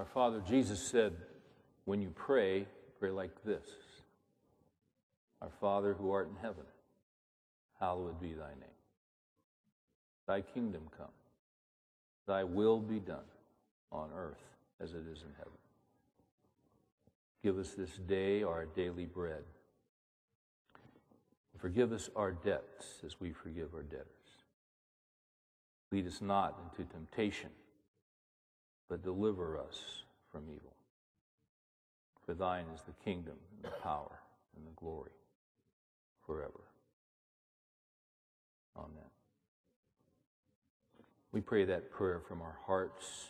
Our Father, Jesus said, when you pray, pray like this Our Father who art in heaven, hallowed be thy name. Thy kingdom come, thy will be done on earth as it is in heaven. Give us this day our daily bread. Forgive us our debts as we forgive our debtors. Lead us not into temptation, but deliver us from evil. For thine is the kingdom, and the power, and the glory forever. Amen. We pray that prayer from our hearts.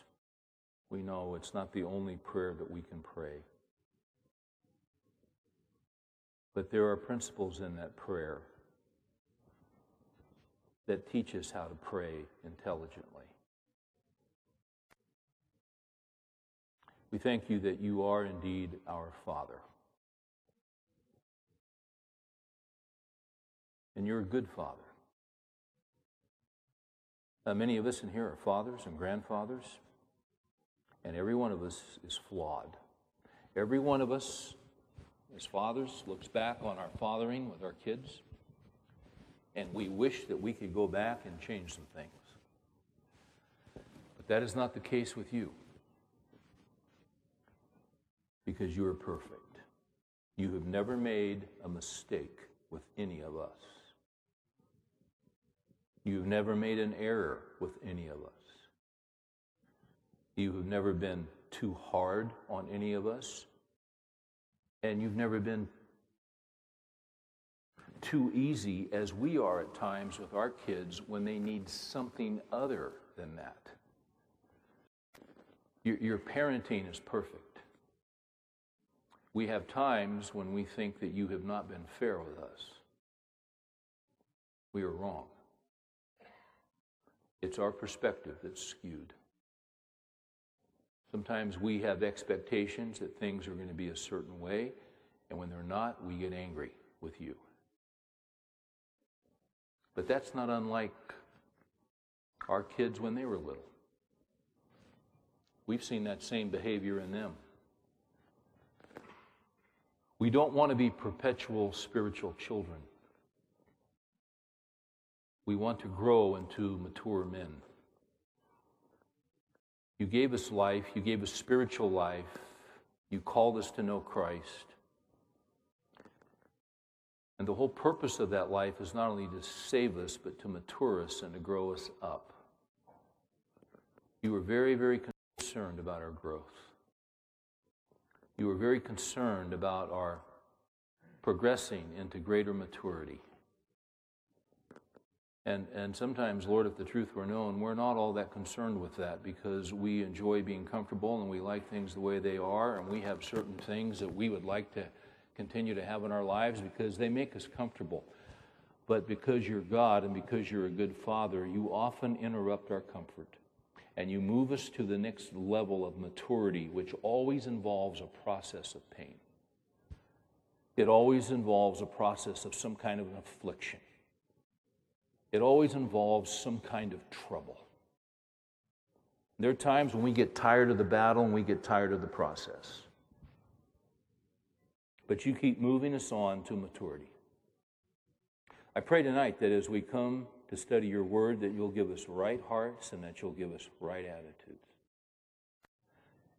We know it's not the only prayer that we can pray. But there are principles in that prayer that teach us how to pray intelligently. We thank you that you are indeed our Father. And you're a good Father. Uh, many of us in here are fathers and grandfathers, and every one of us is flawed. Every one of us, as fathers, looks back on our fathering with our kids, and we wish that we could go back and change some things. But that is not the case with you because you are perfect. You have never made a mistake with any of us. You've never made an error with any of us. You have never been too hard on any of us. And you've never been too easy as we are at times with our kids when they need something other than that. Your, your parenting is perfect. We have times when we think that you have not been fair with us. We are wrong. It's our perspective that's skewed. Sometimes we have expectations that things are going to be a certain way, and when they're not, we get angry with you. But that's not unlike our kids when they were little. We've seen that same behavior in them. We don't want to be perpetual spiritual children. We want to grow into mature men. You gave us life, you gave us spiritual life, you called us to know Christ. And the whole purpose of that life is not only to save us, but to mature us and to grow us up. You were very, very concerned about our growth you were very concerned about our progressing into greater maturity. And, and sometimes, Lord, if the truth were known, we're not all that concerned with that because we enjoy being comfortable and we like things the way they are, and we have certain things that we would like to continue to have in our lives because they make us comfortable. But because you're God and because you're a good Father, you often interrupt our comfort and you move us to the next level of maturity, which always involves a process of pain. It always involves a process of some kind of an affliction. It always involves some kind of trouble. There are times when we get tired of the battle and we get tired of the process. But you keep moving us on to maturity. I pray tonight that as we come to study your word, that you'll give us right hearts and that you'll give us right attitudes.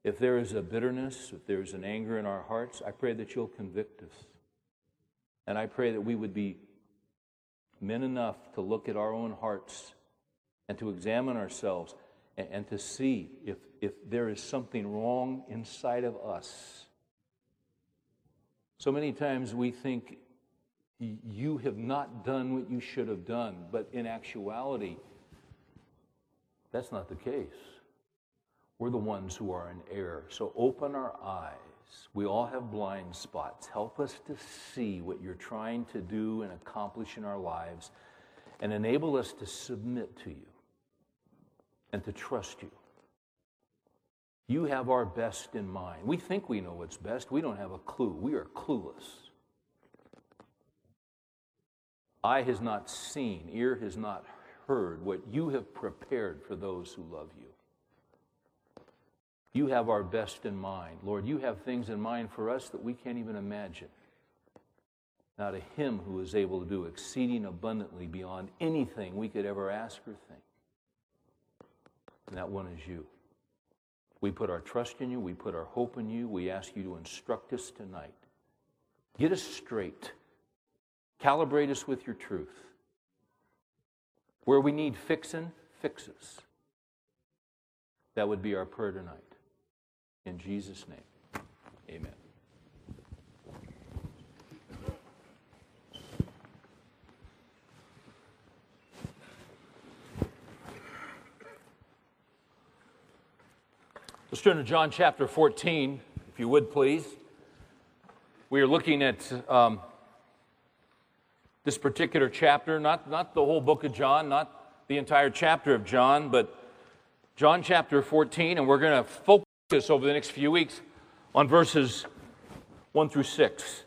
If there is a bitterness, if there's an anger in our hearts, I pray that you'll convict us. And I pray that we would be men enough to look at our own hearts and to examine ourselves and, and to see if, if there is something wrong inside of us. So many times we think you have not done what you should have done. But in actuality, that's not the case. We're the ones who are in error. So open our eyes. We all have blind spots. Help us to see what you're trying to do and accomplish in our lives and enable us to submit to you and to trust you. You have our best in mind. We think we know what's best. We don't have a clue. We are clueless. Eye has not seen, ear has not heard what you have prepared for those who love you. You have our best in mind. Lord, you have things in mind for us that we can't even imagine. Now, to Him who is able to do exceeding abundantly beyond anything we could ever ask or think. And that one is you. We put our trust in you. We put our hope in you. We ask you to instruct us tonight. Get us straight. Calibrate us with your truth. Where we need fixing, fix us. That would be our prayer tonight. In Jesus' name, amen. Let's turn to John chapter 14, if you would please. We are looking at um, this particular chapter, not, not the whole book of John, not the entire chapter of John, but John chapter 14, and we're going to focus over the next few weeks on verses 1 through 6.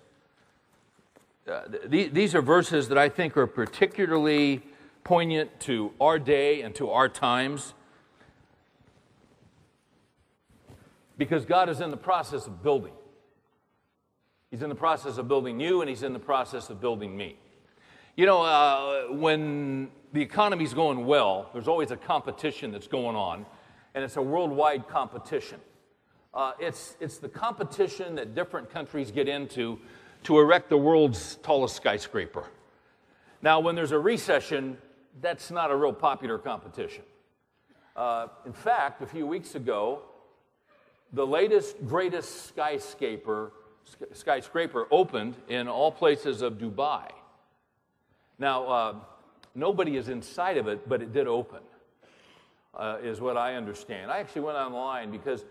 Uh, th- these are verses that I think are particularly poignant to our day and to our times because God is in the process of building. He's in the process of building you, and He's in the process of building me. You know, uh, when the economy's going well, there's always a competition that's going on, and it's a worldwide competition. Uh, it's, it's the competition that different countries get into to erect the world's tallest skyscraper. Now, when there's a recession, that's not a real popular competition. Uh, in fact, a few weeks ago, the latest, greatest skyscraper, skyscraper opened in all places of Dubai. Now, uh, nobody is inside of it, but it did open, uh, is what I understand. I actually went online because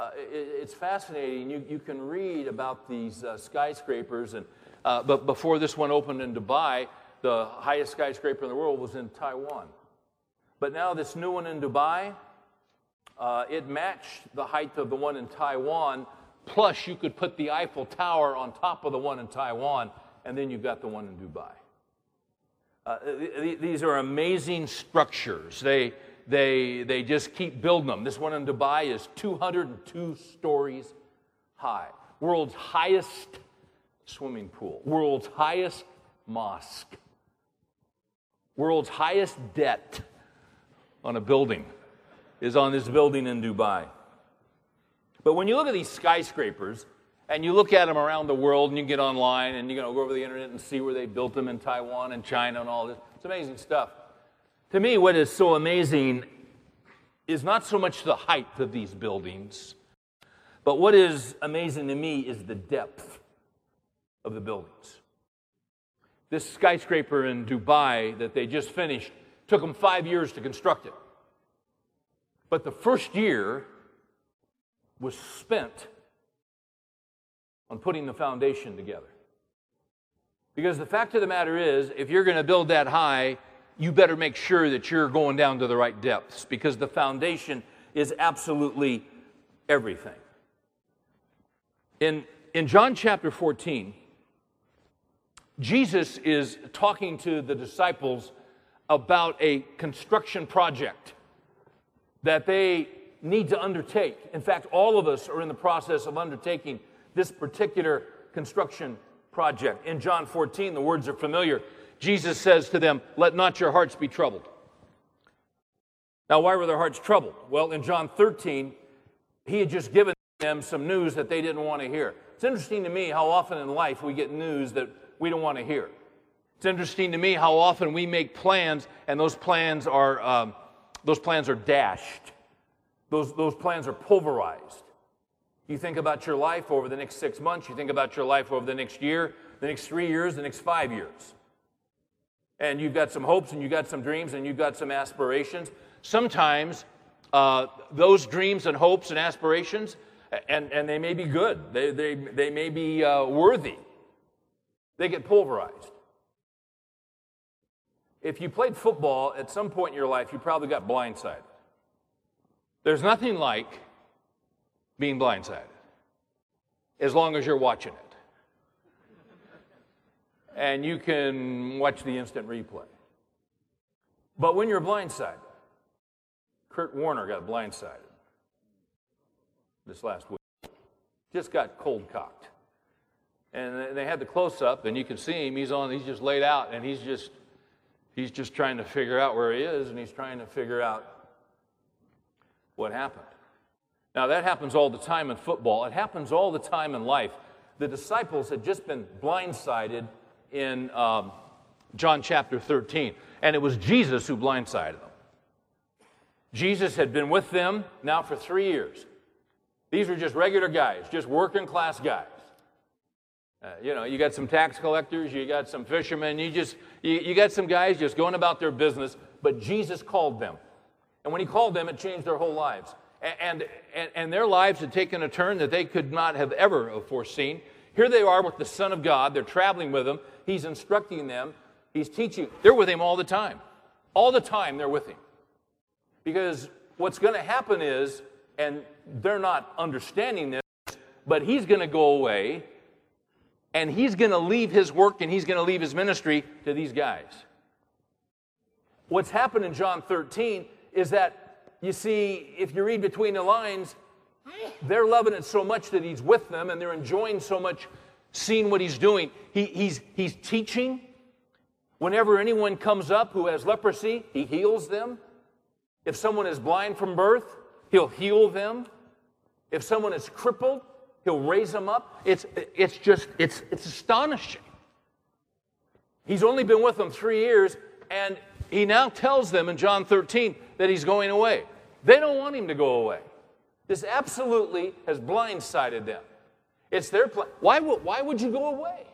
uh, it, it's fascinating. You, you can read about these uh, skyscrapers, and, uh, but before this one opened in Dubai, the highest skyscraper in the world was in Taiwan. But now, this new one in Dubai, uh, it matched the height of the one in Taiwan, plus, you could put the Eiffel Tower on top of the one in Taiwan, and then you've got the one in Dubai. Uh, th- these are amazing structures. They, they, they just keep building them. This one in Dubai is 202 stories high. World's highest swimming pool, world's highest mosque, world's highest debt on a building is on this building in Dubai. But when you look at these skyscrapers, and you look at them around the world and you get online and you know, go over the internet and see where they built them in Taiwan and China and all this. It's amazing stuff. To me, what is so amazing is not so much the height of these buildings, but what is amazing to me is the depth of the buildings. This skyscraper in Dubai that they just finished took them five years to construct it. But the first year was spent on putting the foundation together. Because the fact of the matter is, if you're going to build that high, you better make sure that you're going down to the right depths because the foundation is absolutely everything. In, in John chapter 14, Jesus is talking to the disciples about a construction project that they need to undertake. In fact, all of us are in the process of undertaking this particular construction project. In John 14, the words are familiar. Jesus says to them, Let not your hearts be troubled. Now, why were their hearts troubled? Well, in John 13, he had just given them some news that they didn't want to hear. It's interesting to me how often in life we get news that we don't want to hear. It's interesting to me how often we make plans and those plans are, um, those plans are dashed. Those, those plans are pulverized. You think about your life over the next six months, you think about your life over the next year, the next three years, the next five years. And you've got some hopes and you've got some dreams and you've got some aspirations. Sometimes uh, those dreams and hopes and aspirations, and, and they may be good, they, they, they may be uh, worthy, they get pulverized. If you played football at some point in your life, you probably got blindsided. There's nothing like being blindsided as long as you're watching it. And you can watch the instant replay. But when you're blindsided, Kurt Warner got blindsided. this last week. Just got cold cocked. And they had the close up, and you can see him. He's on, he's just laid out, and he's just, he's just trying to figure out where he is, and he's trying to figure out what happened. Now, that happens all the time in football, it happens all the time in life. The disciples had just been blindsided in um, John chapter 13, and it was Jesus who blindsided them. Jesus had been with them now for three years. These were just regular guys, just working class guys. Uh, you know, you got some tax collectors, you got some fishermen, you just, you, you got some guys just going about their business, but Jesus called them. And when he called them, it changed their whole lives. And, and, and their lives had taken a turn that they could not have ever foreseen. Here they are with the Son of God. They're traveling with him. He's instructing them. He's teaching. They're with him all the time. All the time, they're with him. Because what's going to happen is, and they're not understanding this, but he's going to go away and he's going to leave his work and he's going to leave his ministry to these guys. What's happened in John 13 is that, you see, if you read between the lines, they're loving it so much that he's with them and they're enjoying so much seeing what he's doing. He, he's, he's teaching. Whenever anyone comes up who has leprosy, he heals them. If someone is blind from birth, he'll heal them. If someone is crippled, He'll raise them up. It's, it's just, it's, it's astonishing. He's only been with them three years, and he now tells them in John 13 that he's going away. They don't want him to go away. This absolutely has blindsided them. It's their plan. Why, would, why would you go away?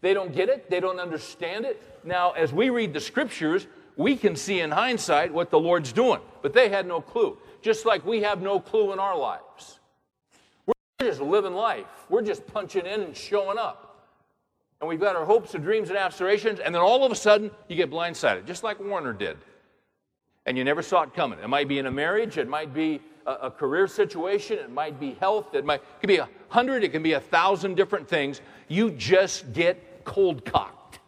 They don't get it, they don't understand it. Now, as we read the scriptures, we can see in hindsight what the Lord's doing, but they had no clue. Just like we have no clue in our lives. We're just living life. We're just punching in and showing up. And we've got our hopes and dreams and aspirations, and then all of a sudden you get blindsided, just like Warner did. And you never saw it coming. It might be in a marriage, it might be a, a career situation, it might be health, it might it could be a hundred, it can be a thousand different things. You just get cold cocked.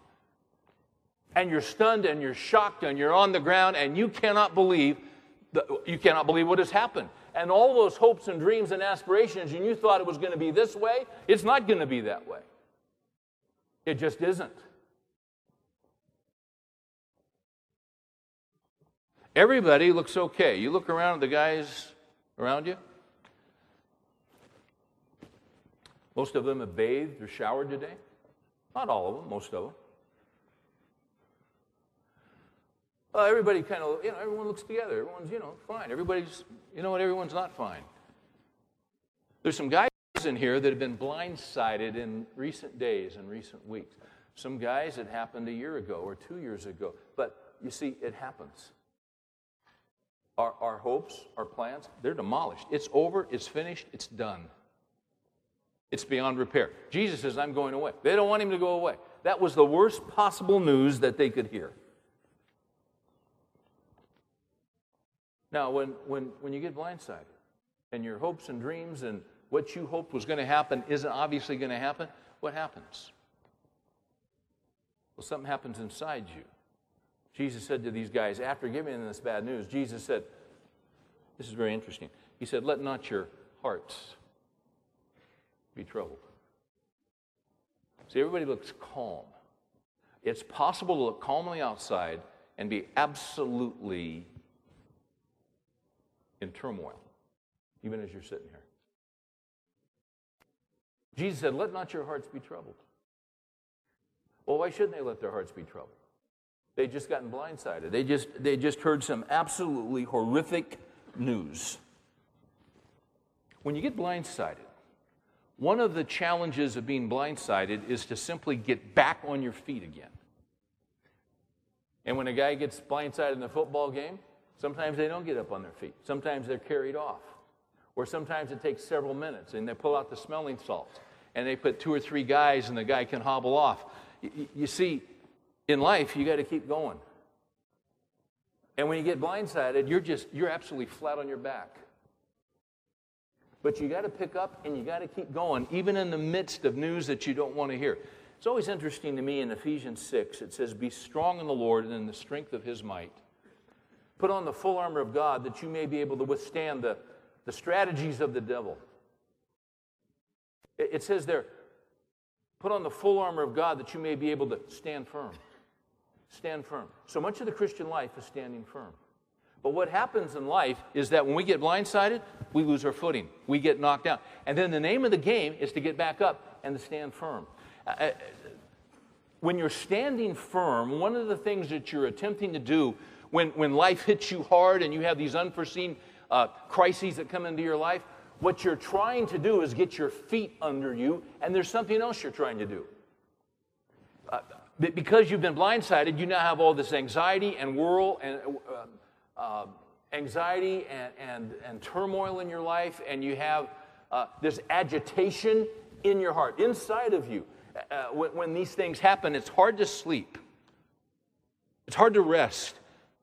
And you're stunned and you're shocked and you're on the ground and you cannot believe the, you cannot believe what has happened and all those hopes and dreams and aspirations, and you thought it was going to be this way, it's not going to be that way. It just isn't. Everybody looks okay. You look around at the guys around you. Most of them have bathed or showered today. Not all of them, most of them. Everybody kind of, you know, everyone looks together. Everyone's, you know, fine. Everybody's, you know what, everyone's not fine. There's some guys in here that have been blindsided in recent days and recent weeks. Some guys it happened a year ago or two years ago. But you see, it happens. Our, our hopes, our plans, they're demolished. It's over, it's finished, it's done. It's beyond repair. Jesus says, I'm going away. They don't want him to go away. That was the worst possible news that they could hear. Now, when, when, when you get blindsided and your hopes and dreams and what you hoped was going to happen isn't obviously going to happen, what happens? Well, something happens inside you. Jesus said to these guys, after giving them this bad news, Jesus said, This is very interesting. He said, Let not your hearts be troubled. See, everybody looks calm. It's possible to look calmly outside and be absolutely in turmoil, even as you're sitting here. Jesus said, Let not your hearts be troubled. Well, why shouldn't they let their hearts be troubled? They just gotten blindsided. They just, they just heard some absolutely horrific news. When you get blindsided, one of the challenges of being blindsided is to simply get back on your feet again. And when a guy gets blindsided in a football game, Sometimes they don't get up on their feet. Sometimes they're carried off. Or sometimes it takes several minutes and they pull out the smelling salts and they put two or three guys and the guy can hobble off. You see, in life, you got to keep going. And when you get blindsided, you're just, you're absolutely flat on your back. But you got to pick up and you got to keep going, even in the midst of news that you don't want to hear. It's always interesting to me in Ephesians 6, it says, Be strong in the Lord and in the strength of his might. Put on the full armor of God that you may be able to withstand the, the strategies of the devil. It, it says there, put on the full armor of God that you may be able to stand firm. Stand firm. So much of the Christian life is standing firm. But what happens in life is that when we get blindsided, we lose our footing. We get knocked down. And then the name of the game is to get back up and to stand firm. Uh, uh when you're standing firm, one of the things that you're attempting to do when, when life hits you hard and you have these unforeseen uh, crises that come into your life, what you're trying to do is get your feet under you, and there's something else you're trying to do. Uh, because you've been blindsided, you now have all this anxiety and whirl and uh, uh, anxiety and, and, and turmoil in your life, and you have uh, this agitation in your heart, inside of you uh, when, when these things happen, it's hard to sleep. It's hard to rest.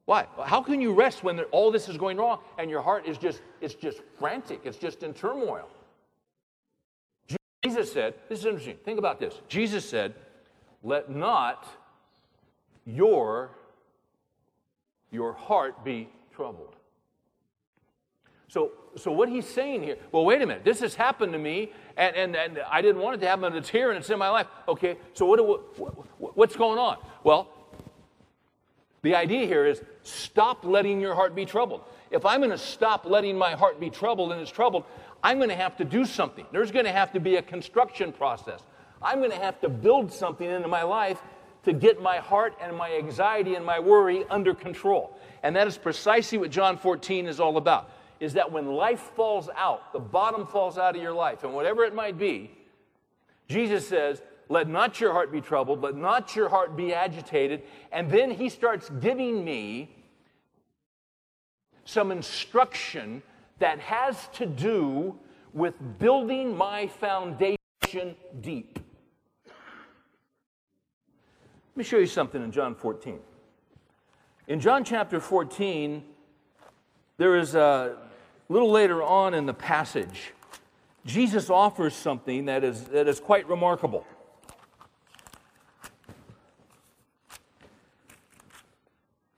Why? How can you rest when all this is going wrong and your heart is just, it's just frantic, it's just in turmoil? Jesus said, this is interesting, think about this. Jesus said, let not your, your heart be troubled. So, so what he's saying here, well, wait a minute, this has happened to me, and, and, and I didn't want it to happen, but it's here and it's in my life. Okay, so what, what, what's going on? Well, the idea here is stop letting your heart be troubled. If I'm going to stop letting my heart be troubled and it's troubled, I'm going to have to do something. There's going to have to be a construction process. I'm going to have to build something into my life to get my heart and my anxiety and my worry under control. And that is precisely what John 14 is all about is that when life falls out, the bottom falls out of your life, and whatever it might be, Jesus says, Let not your heart be troubled, let not your heart be agitated. And then he starts giving me some instruction that has to do with building my foundation deep. Let me show you something in John 14. In John chapter 14, there is a little later on in the passage, Jesus offers something that is, that is quite remarkable.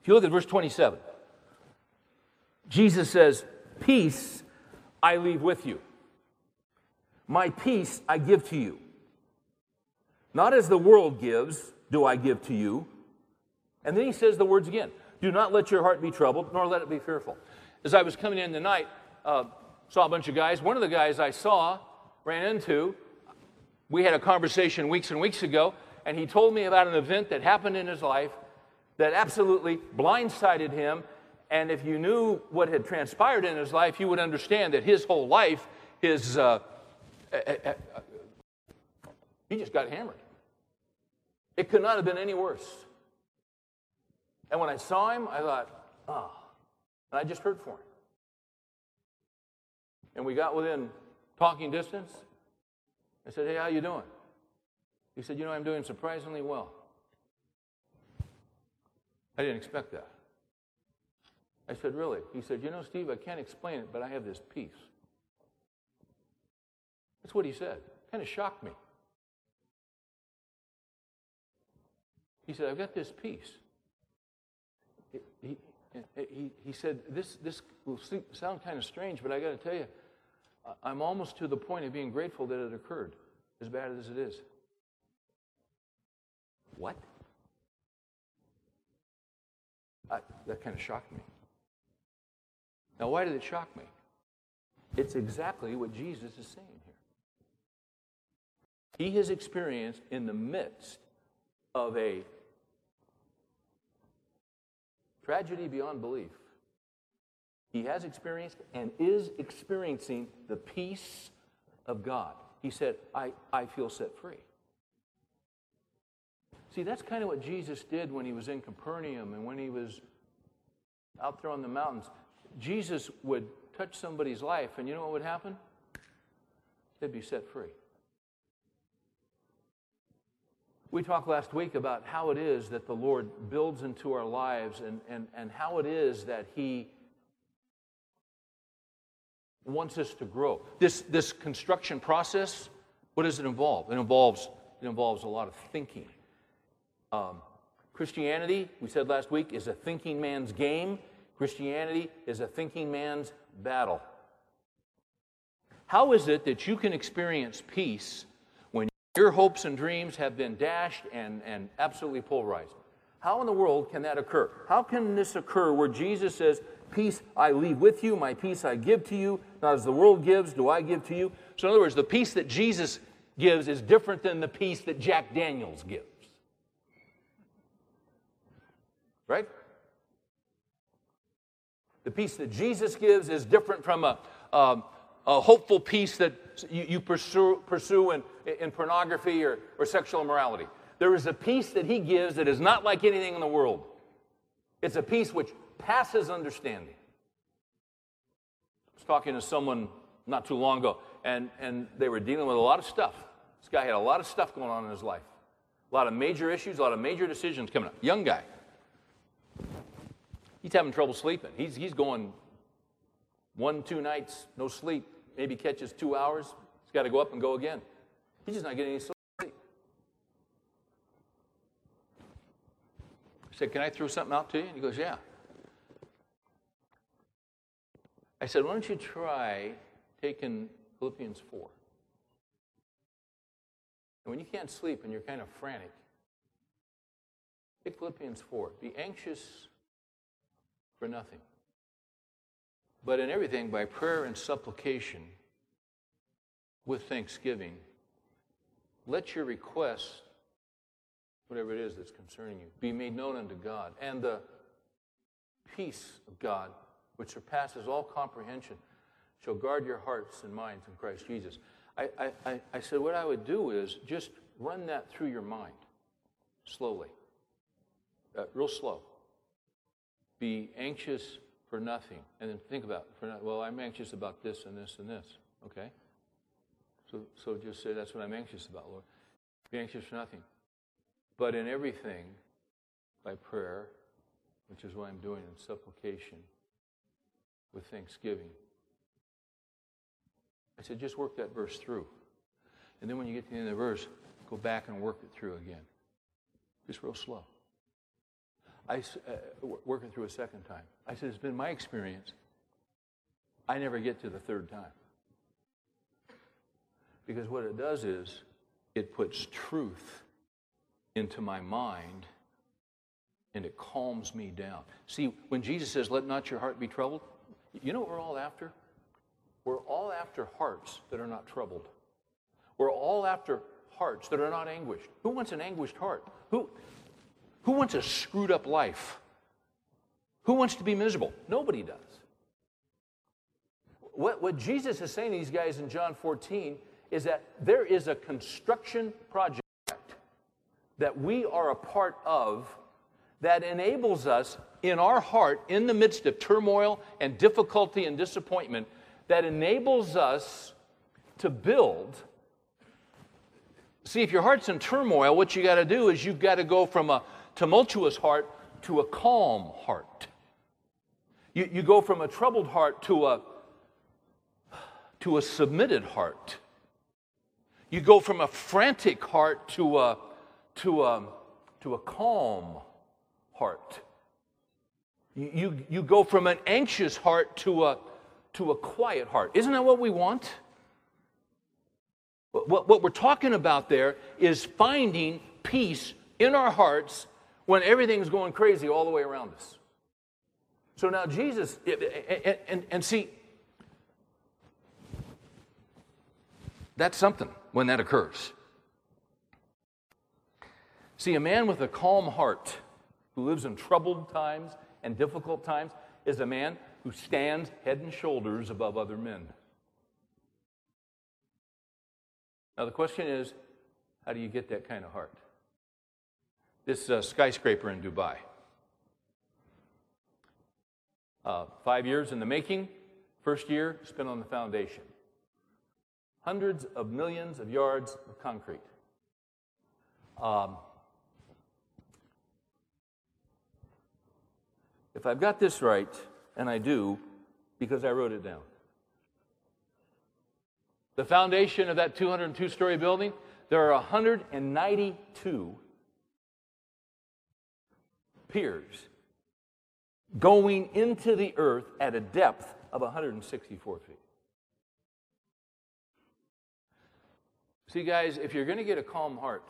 If you look at verse 27, Jesus says, Peace I leave with you. My peace I give to you. Not as the world gives, do I give to you. And then he says the words again Do not let your heart be troubled, nor let it be fearful. As I was coming in tonight, uh, saw a bunch of guys. One of the guys I saw, ran into, we had a conversation weeks and weeks ago, and he told me about an event that happened in his life that absolutely blindsided him. And if you knew what had transpired in his life, you would understand that his whole life, his, uh, uh, uh, uh he just got hammered. It could not have been any worse. And when I saw him, I thought, oh, and I just heard for him and we got within talking distance. I said, Hey, how you doing? He said, You know, I'm doing surprisingly well. I didn't expect that. I said, Really? He said, You know, Steve, I can't explain it, but I have this peace. That's what he said. Kind of shocked me. He said, I've got this. He, he, he, he said, this, this will sound kind of strange, but I got to tell you, I'm almost to the point of being grateful that it occurred, as bad as it is. What? I, that kind of shocked me. Now, why did it shock me? It's exactly what Jesus is saying here. He has experienced in the midst of a tragedy beyond belief he has experienced and is experiencing the peace of God. He said, I, I feel set free. See, that's kind of what Jesus did when he was in Capernaum and when he was out there on the mountains. Jesus would touch somebody's life, and you know what would happen? They'd be set free. We talked last week about how it is that the Lord builds into our lives and, and, and how it is that He wants us to grow. This, this construction process, what does it involve? It involves, it involves a lot of thinking. Um, Christianity, we said last week, is a thinking man's game. Christianity is a thinking man's battle. How is it that you can experience peace your hopes and dreams have been dashed and, and absolutely pulverized? How in the world can that occur? How can this occur where Jesus says, Peace I leave with you, my peace I give to you, not as the world gives, do I give to you? So, in other words, the peace that Jesus gives is different than the peace that Jack Daniels gives. Right? The peace that Jesus gives is different from a, a, a hopeful peace that you, you pursue, pursue in, in pornography or, or sexual immorality. There is a peace that he gives that is not like anything in the world. It's a peace which passes understanding. I was talking to someone not too long ago, and, and they were dealing with a lot of stuff. This guy had a lot of stuff going on in his life, a lot of major issues, a lot of major decisions coming up. Young guy. He's having trouble sleeping. He's, he's going one, two nights, no sleep, maybe catches two hours. He's got to go up and go again. He's just not getting any sleep. I said, Can I throw something out to you? And he goes, Yeah. I said, Why don't you try taking Philippians 4? And when you can't sleep and you're kind of frantic, take Philippians 4. Be anxious for nothing. But in everything, by prayer and supplication, with thanksgiving, let your requests, whatever it is that's concerning you, be made known unto God. And the peace of God, which surpasses all comprehension, shall guard your hearts and minds in Christ Jesus. I, I, I said, what I would do is just run that through your mind slowly, uh, real slow. Be anxious for nothing. And then think about, for not, well, I'm anxious about this and this and this. Okay? So, so just say, that's what I'm anxious about, Lord. Be anxious for nothing. But in everything, by prayer, which is what I'm doing in supplication, with thanksgiving. I said, just work that verse through. And then when you get to the end of the verse, go back and work it through again. Just real slow. I uh, work it through a second time. I said, it's been my experience. I never get to the third time. Because what it does is it puts truth into my mind and it calms me down. See, when Jesus says, Let not your heart be troubled, you know what we're all after? We're all after hearts that are not troubled. We're all after hearts that are not anguished. Who wants an anguished heart? Who, who wants a screwed up life? Who wants to be miserable? Nobody does. What, what Jesus is saying to these guys in John 14 is that there is a construction project that we are a part of that enables us in our heart, in the midst of turmoil and difficulty and disappointment, that enables us to build. See, if your heart's in turmoil, what you got to do is you've got to go from a tumultuous heart to a calm heart. You, you go from a troubled heart to a, to a submitted heart. You go from a frantic heart to a, to a, to a calm heart. You, you, you go from an anxious heart to a, to a quiet heart. Isn't that what we want? What, what we're talking about there is finding peace in our hearts when everything's going crazy all the way around us. So now Jesus, and, and, and see, that's something when that occurs. See, a man with a calm heart who lives in troubled times and difficult times is a man who stands head and shoulders above other men. Now, the question is how do you get that kind of heart? This uh, skyscraper in Dubai. Uh, five years in the making, first year spent on the foundation. Hundreds of millions of yards of concrete. Um, if I've got this right, and I do because I wrote it down. The foundation of that 202 story building, there are 192 piers going into the earth at a depth of 164 feet. See, guys, if you're going to get a calm heart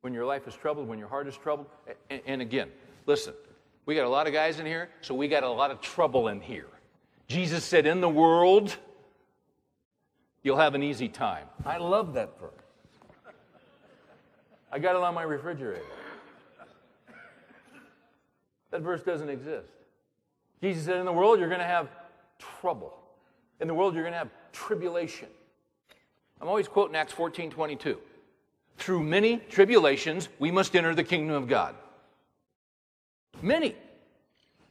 when your life is troubled, when your heart is troubled, and, and again, listen, we got a lot of guys in here, so we got a lot of trouble in here. Jesus said, In the world, you'll have an easy time. I love that verse. I got it on my refrigerator. That verse doesn't exist. Jesus said, In the world, you're going to have trouble. In the world, you're going to have tribulation. I'm always quoting Acts 14 22. Through many tribulations, we must enter the kingdom of God. Many.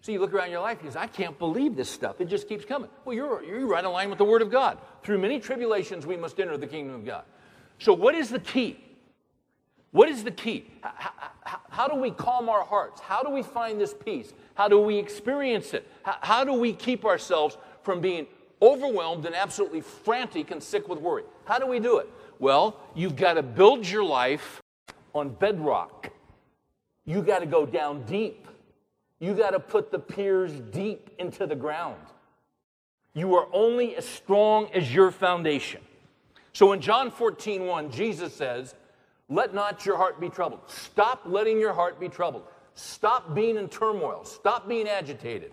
So you look around your life, you say, I can't believe this stuff. It just keeps coming. Well, you're, you're right in line with the Word of God. Through many tribulations, we must enter the kingdom of God. So, what is the key? What is the key? How, how, how, do we calm our hearts? How do we find this peace? How do we experience it? How, how do we keep ourselves from being overwhelmed and absolutely frantic and sick with worry? How do we do it? Well, you've got to build your life on bedrock. You got to go down deep. You got to put the piers deep into the ground. You are only as strong as your foundation. So in John 14, 1, Jesus says, let not your heart be troubled. Stop letting your heart be troubled. Stop being in turmoil. Stop being agitated.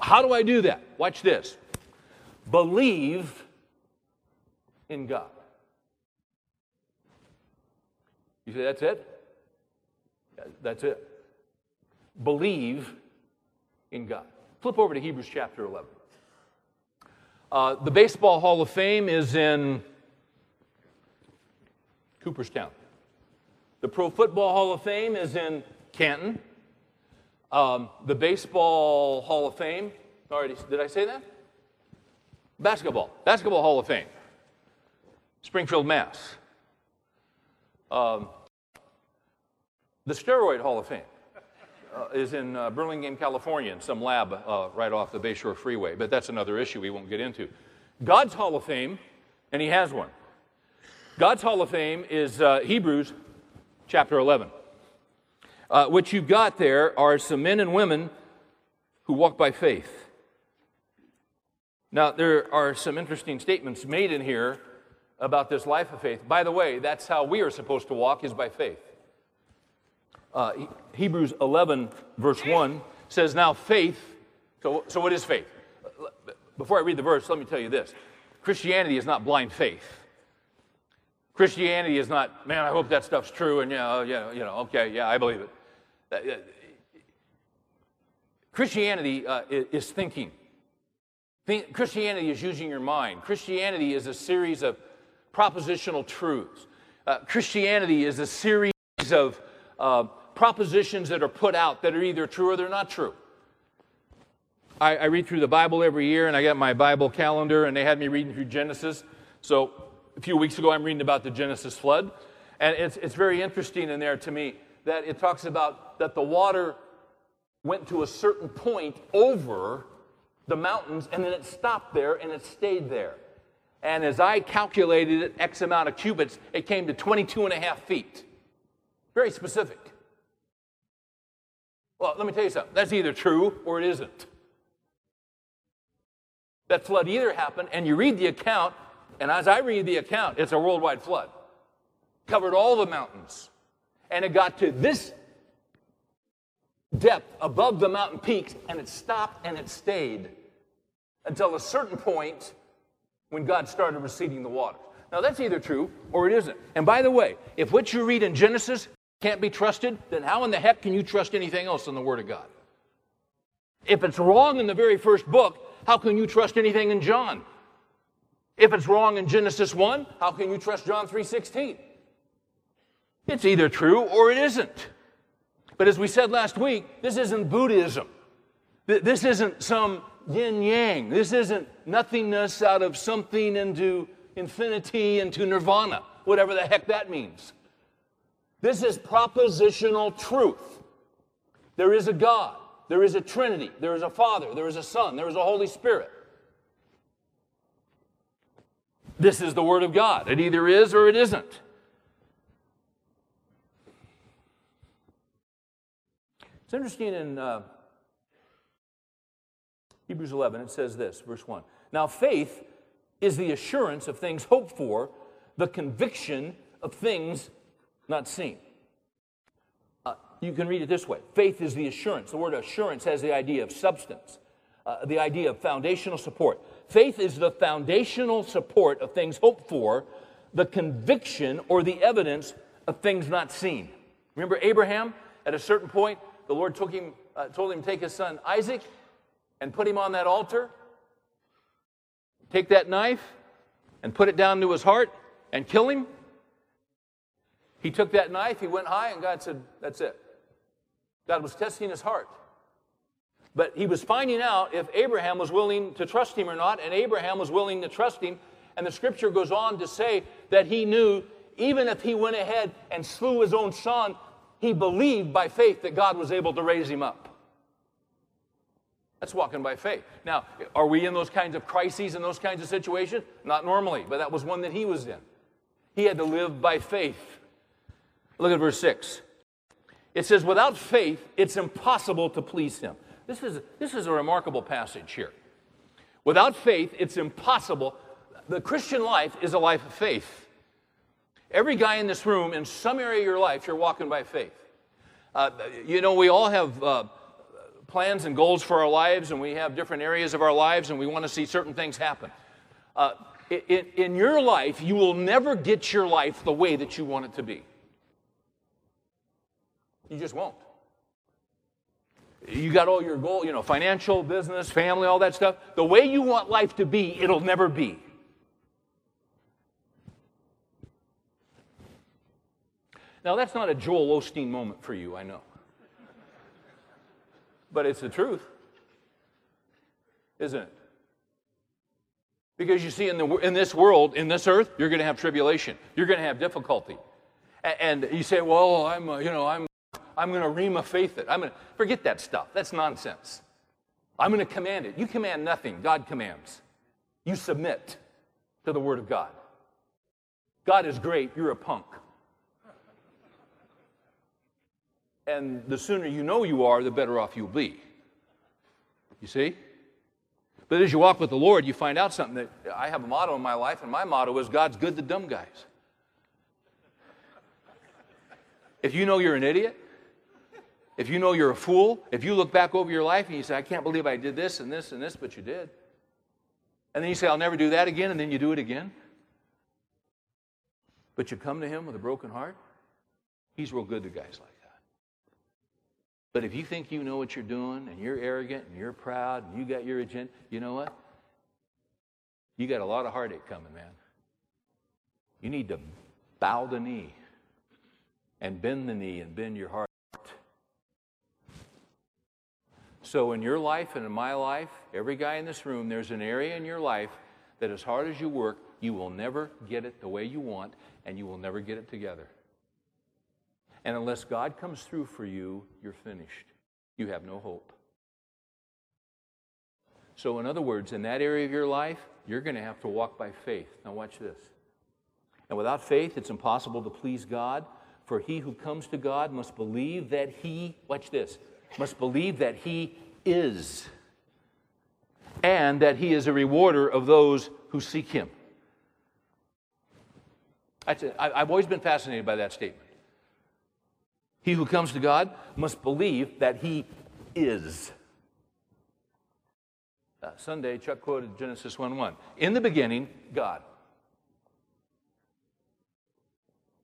How do I do that? Watch this. Believe in God. You say, that's it? That's it. Believe in God. Flip over to Hebrews chapter 11. Uh, the Baseball Hall of Fame is in Cooperstown. The Pro Football Hall of Fame is in Canton. Um, the Baseball Hall of Fame, already, did I say that? Basketball, Basketball Hall of Fame, Springfield, Mass. Um, the Steroid Hall of Fame uh, is in uh, Burlingame, California, in some lab uh, right off the Bayshore Freeway, but that's another issue we won't get into. God's Hall of Fame, and He has one. God's Hall of Fame is uh, Hebrews chapter 11. Uh, what you've got there are some men and women who walk by faith. Now, there are some interesting statements made in here about this life of faith. By the way, that's how we are supposed to walk, is by faith. Uh, Hebrews 11, verse 1 says, Now faith, so, so what is faith? Before I read the verse, let me tell you this Christianity is not blind faith. Christianity is not, man, I hope that stuff's true, and yeah, yeah, you know, okay, yeah, I believe it. Christianity uh, is thinking. Think, Christianity is using your mind. Christianity is a series of propositional truths. Uh, Christianity is a series of uh, propositions that are put out that are either true or they're not true. I, I read through the Bible every year, and I got my Bible calendar, and they had me reading through Genesis. So a few weeks ago, I'm reading about the Genesis flood. And it's, it's very interesting in there to me that it talks about that the water went to a certain point over the mountains and then it stopped there and it stayed there. And as I calculated it, X amount of cubits, it came to 22 and a half feet. Very specific. Well, let me tell you something. That's either true or it isn't. That flood either happened, and you read the account, and as I read the account, it's a worldwide flood. Covered all the mountains. And it got to this depth above the mountain peaks, and it stopped and it stayed until a certain point when God started receding the waters. Now, that's either true or it isn't. And by the way, if what you read in Genesis can't be trusted, then how in the heck can you trust anything else in the Word of God? If it's wrong in the very first book, how can you trust anything in John? If it's wrong in Genesis 1, how can you trust John 3:16? It's either true or it isn't. But as we said last week, this isn't Buddhism. This isn't some yin yang. This isn't nothingness out of something into infinity, into nirvana, whatever the heck that means. This is propositional truth. There is a God, there is a Trinity, there is a Father, there is a Son, there is a Holy Spirit. This is the Word of God. It either is or it isn't. It's interesting in uh, Hebrews 11, it says this, verse 1. Now, faith is the assurance of things hoped for, the conviction of things not seen. Uh, you can read it this way faith is the assurance. The word assurance has the idea of substance, uh, the idea of foundational support. Faith is the foundational support of things hoped for, the conviction or the evidence of things not seen. Remember Abraham? At a certain point, the Lord took him, uh, told him to take his son Isaac and put him on that altar. Take that knife and put it down to his heart and kill him. He took that knife, he went high, and God said, That's it. God was testing his heart. But he was finding out if Abraham was willing to trust him or not, and Abraham was willing to trust him. And the scripture goes on to say that he knew even if he went ahead and slew his own son, he believed by faith that God was able to raise him up. That's walking by faith. Now, are we in those kinds of crises and those kinds of situations? Not normally, but that was one that he was in. He had to live by faith. Look at verse 6. It says, Without faith, it's impossible to please him. This is, this is a remarkable passage here. Without faith, it's impossible. The Christian life is a life of faith. Every guy in this room, in some area of your life, you're walking by faith. Uh, you know, we all have uh, plans and goals for our lives, and we have different areas of our lives, and we want to see certain things happen. Uh, in, in your life, you will never get your life the way that you want it to be. You just won't. You got all your goal, you know, financial, business, family, all that stuff. The way you want life to be, it'll never be. Now, that's not a Joel Osteen moment for you, I know. But it's the truth, isn't it? Because you see, in, the, in this world, in this earth, you're going to have tribulation. You're going to have difficulty. And, you say, well, I'm, uh, you know, I'm I'm going to rhema faith it. I'm going to forget that stuff. That's nonsense. I'm going to command it. You command nothing. God commands. You submit to the word of God. God is great. You're a punk. And the sooner you know you are, the better off you'll be. You see? But as you walk with the Lord, you find out something that I have a motto in my life, and my motto is God's good to dumb guys. If you know you're an idiot, if you know you're a fool, if you look back over your life and you say, I can't believe I did this and this and this, but you did. And then you say, I'll never do that again, and then you do it again. But you come to Him with a broken heart, He's real good to guys like that. But if you think you know what you're doing and you're arrogant and you're proud and you got your agenda, you know what? You got a lot of heartache coming, man. You need to bow the knee and bend the knee and bend your heart. So, in your life and in my life, every guy in this room, there's an area in your life that, as hard as you work, you will never get it the way you want, and you will never get it together. And unless God comes through for you, you're finished. You have no hope. So, in other words, in that area of your life, you're going to have to walk by faith. Now, watch this. And without faith, it's impossible to please God, for he who comes to God must believe that he, watch this, must believe that he is, and that he is a rewarder of those who seek him. I've always been fascinated by that statement. He who comes to God must believe that he is. Uh, Sunday, Chuck quoted Genesis 1 1. In the beginning, God.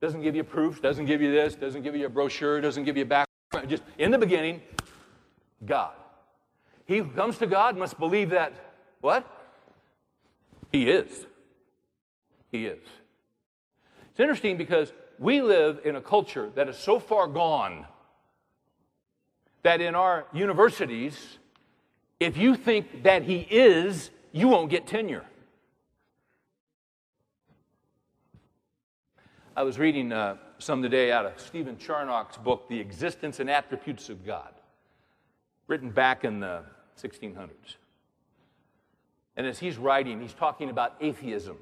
Doesn't give you proofs, doesn't give you this, doesn't give you a brochure, doesn't give you a back. Just in the beginning, God. He who comes to God must believe that, what? He is. He is. It's interesting because we live in a culture that is so far gone that in our universities, if you think that he is, you won't get tenure. I was reading uh, some today out of Stephen Charnock's book, The Existence and Attributes of God written back in the 1600s. And as he's writing, he's talking about atheism.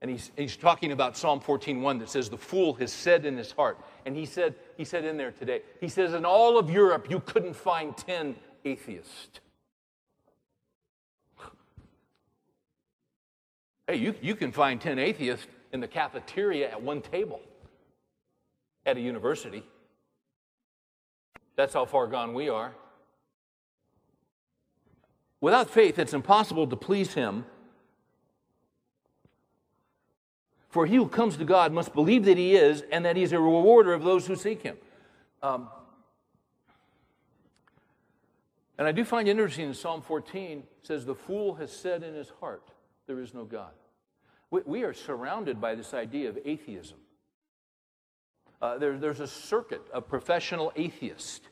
And he's, he's talking about Psalm 14:1 that says, The fool has said in his heart. And he said, he said in there today, he says, In all of Europe, you couldn't find 10 atheists. Hey, you, you can find 10 atheists in the cafeteria at one table at a university. That's how far gone we are. Without faith, it's impossible to please Him. For he who comes to God must believe that He is and that he is a rewarder of those who seek Him. Um, and I do find interesting in Psalm 14 says, The fool has said in his heart, There is no God. We, we are surrounded by this idea of atheism. Uh, there, there's a circuit of professional atheists.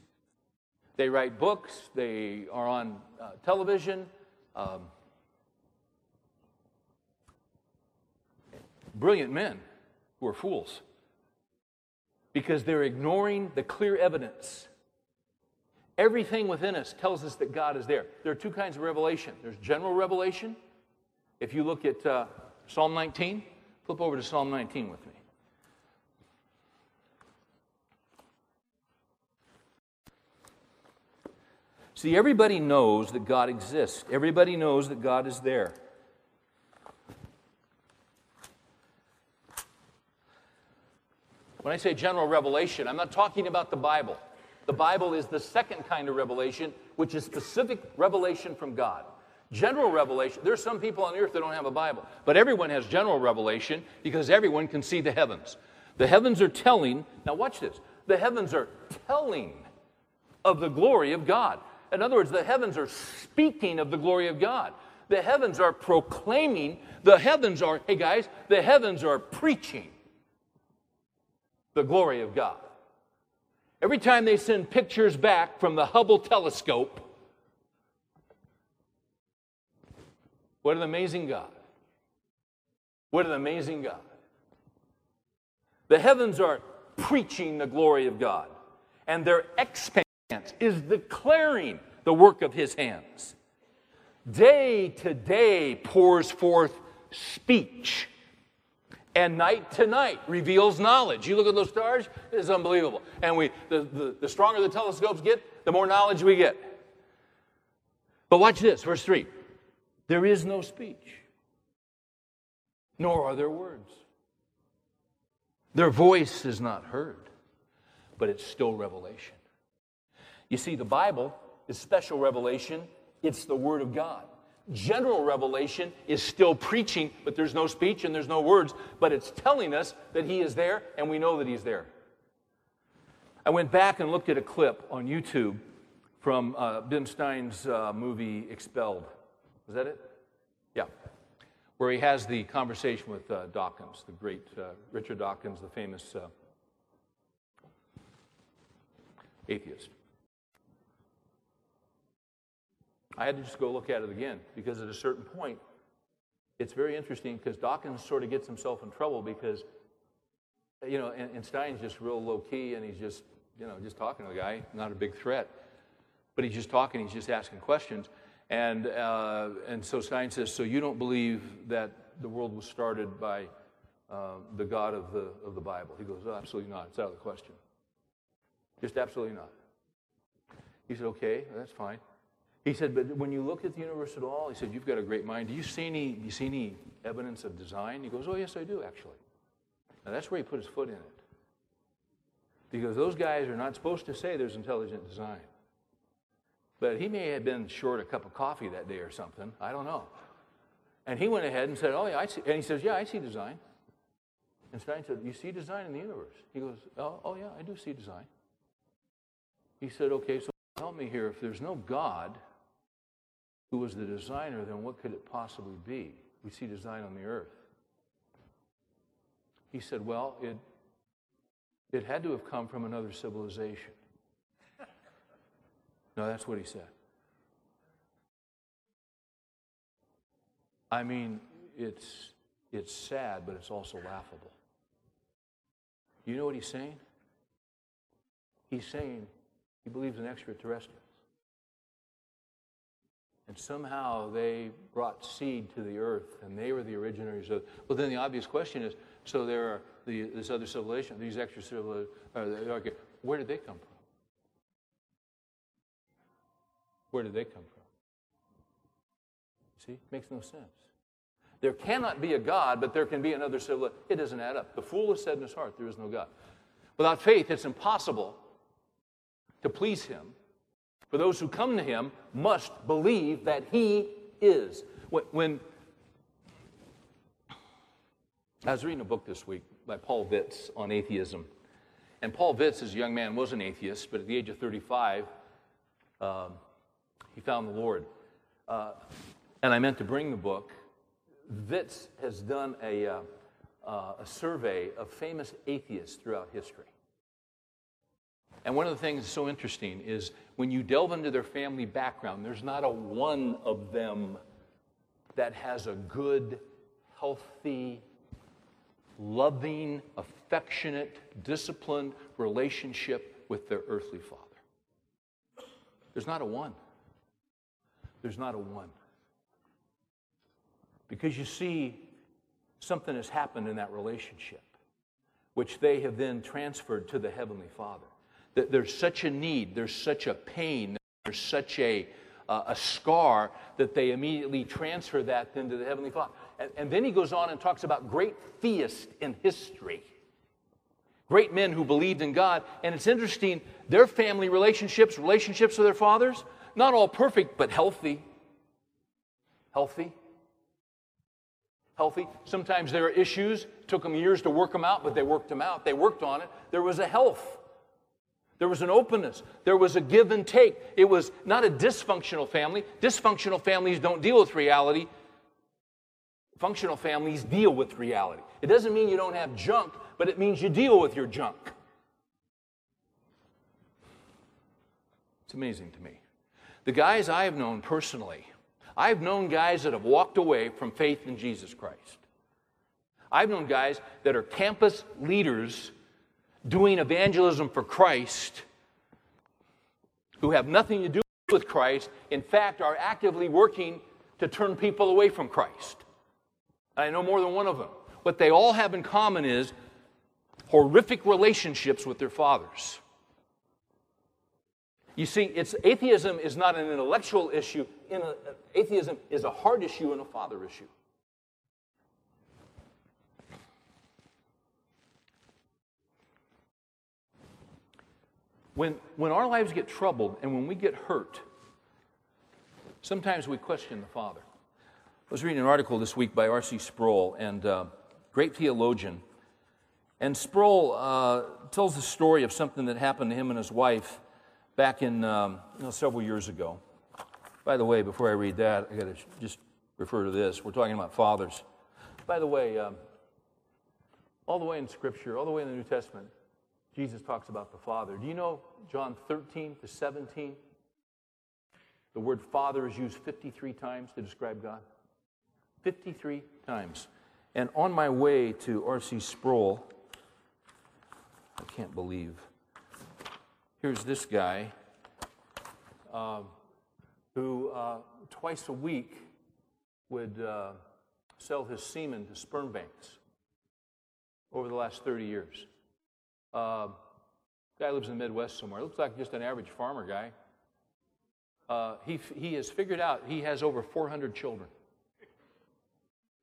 They write books, they are on uh, television. Um, brilliant men who are fools because they're ignoring the clear evidence. Everything within us tells us that God is there. There are two kinds of revelation there's general revelation. If you look at uh, Psalm 19, flip over to Psalm 19 with me. See, everybody knows that God exists. Everybody knows that God is there. When I say general revelation, I'm not talking about the Bible. The Bible is the second kind of revelation, which is specific revelation from God. General revelation, there's some people on the earth that don't have a Bible, but everyone has general revelation because everyone can see the heavens. The heavens are telling, now watch this, the heavens are telling of the glory of God. In other words, the heavens are speaking of the glory of God. The heavens are proclaiming, the heavens are, hey guys, the heavens are preaching the glory of God. Every time they send pictures back from the Hubble telescope, what an amazing God. What an amazing God. The heavens are preaching the glory of God, and their expanse is declaring the work of his hands. Day to day pours forth speech and night to night reveals knowledge. You look at those stars, it's unbelievable. And we, the, the, the stronger the telescopes get, the more knowledge we get. But watch this, verse 3 there is no speech, nor are there words. Their voice is not heard, but it's still revelation. You see, the Bible is special revelation, it's the Word of God. General revelation is still preaching, but there's no speech and there's no words, but it's telling us that He is there and we know that He's there. I went back and looked at a clip on YouTube from uh, Ben Stein's uh, movie Expelled. Was that it? Yeah. Where he has the conversation with uh, Dawkins, the great uh, Richard Dawkins, the famous uh, atheist. I had to just go look at it again because at a certain point, it's very interesting because Dawkins sort of gets himself in trouble because, you know, and, and Stein's just real low key and he's just, you know, just talking to the guy, not a big threat. But he's just talking, he's just asking questions. And, uh, and so Stein says, So you don't believe that the world was started by uh, the God of the, of the Bible? He goes, oh, Absolutely not. It's out of the question. Just absolutely not. He said, Okay, that's fine. He said, but when you look at the universe at all, he said, you've got a great mind. Do you see any, you see any evidence of design? He goes, oh, yes, I do, actually. Now, that's where he put his foot in it. Because those guys are not supposed to say there's intelligent design. But he may have been short a cup of coffee that day or something. I don't know. And he went ahead and said, oh, yeah, I see. And he says, yeah, I see design. And Stein said, you see design in the universe? He goes, oh, oh yeah, I do see design. He said, okay, so help me here. If there's no God, who was the designer, then what could it possibly be? We see design on the earth. He said, Well, it, it had to have come from another civilization. No, that's what he said. I mean, it's, it's sad, but it's also laughable. You know what he's saying? He's saying he believes in extraterrestrials. And somehow they brought seed to the earth, and they were the originators of. Well, then the obvious question is: so there are the, this other civilization, these extra civilizations. Uh, where did they come from? Where did they come from? See, makes no sense. There cannot be a God, but there can be another civilization. It doesn't add up. The fool has said in his heart, There is no God. Without faith, it's impossible to please him. For those who come to him must believe that he is. When I was reading a book this week by Paul Vitz on atheism, and Paul Vitz, as a young man, was an atheist, but at the age of 35, um, he found the Lord. Uh, and I meant to bring the book. Vitz has done a, uh, uh, a survey of famous atheists throughout history. And one of the things that's so interesting is when you delve into their family background, there's not a one of them that has a good, healthy, loving, affectionate, disciplined relationship with their earthly father. There's not a one. There's not a one. Because you see, something has happened in that relationship, which they have then transferred to the Heavenly Father. There's such a need, there's such a pain, there's such a, uh, a scar that they immediately transfer that then to the Heavenly Father. And, and then he goes on and talks about great theists in history. Great men who believed in God. And it's interesting, their family relationships, relationships with their fathers, not all perfect, but healthy. Healthy. Healthy. Sometimes there are issues. Took them years to work them out, but they worked them out. They worked on it. There was a health. There was an openness. There was a give and take. It was not a dysfunctional family. Dysfunctional families don't deal with reality. Functional families deal with reality. It doesn't mean you don't have junk, but it means you deal with your junk. It's amazing to me. The guys I have known personally, I've known guys that have walked away from faith in Jesus Christ. I've known guys that are campus leaders doing evangelism for Christ who have nothing to do with Christ, in fact, are actively working to turn people away from Christ. I know more than one of them. What they all have in common is horrific relationships with their fathers. You see, it's, atheism is not an intellectual issue. In a, atheism is a heart issue and a father issue. When, when our lives get troubled and when we get hurt, sometimes we question the Father. I was reading an article this week by R.C. Sproul, and uh, great theologian. And Sproul uh, tells the story of something that happened to him and his wife back in um, you know, several years ago. By the way, before I read that, I got to just refer to this. We're talking about fathers. By the way, um, all the way in Scripture, all the way in the New Testament, Jesus talks about the Father. Do you know John 13 to 17? The word Father is used 53 times to describe God. 53 times. And on my way to R.C. Sproul, I can't believe. Here's this guy uh, who uh, twice a week would uh, sell his semen to sperm banks over the last 30 years. Uh, guy lives in the Midwest somewhere. Looks like just an average farmer guy. Uh, he, he has figured out he has over 400 children.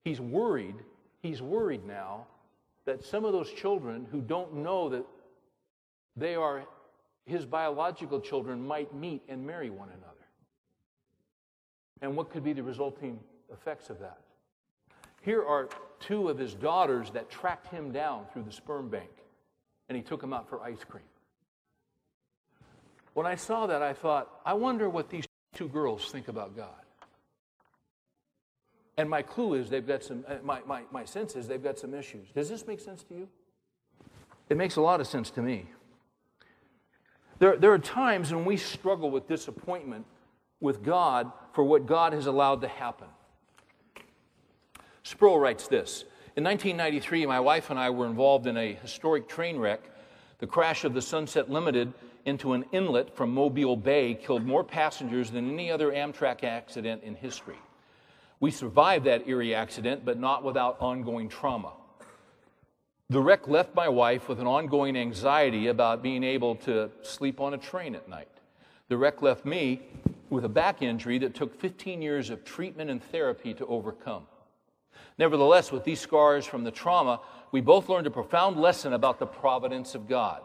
He's worried, he's worried now that some of those children who don't know that they are his biological children might meet and marry one another. And what could be the resulting effects of that? Here are two of his daughters that tracked him down through the sperm bank and he took them out for ice cream. When I saw that, I thought, I wonder what these two girls think about God. And my clue is they've got some, uh, my, my, my sense is they've got some issues. Does this make sense to you? It makes a lot of sense to me. There, there are times when we struggle with disappointment with God for what God has allowed to happen. Sproul writes this in 1993, my wife and I were involved in a historic train wreck. The crash of the Sunset Limited into an inlet from Mobile Bay killed more passengers than any other Amtrak accident in history. We survived that eerie accident, but not without ongoing trauma. The wreck left my wife with an ongoing anxiety about being able to sleep on a train at night. The wreck left me with a back injury that took 15 years of treatment and therapy to overcome. Nevertheless, with these scars from the trauma, we both learned a profound lesson about the providence of God.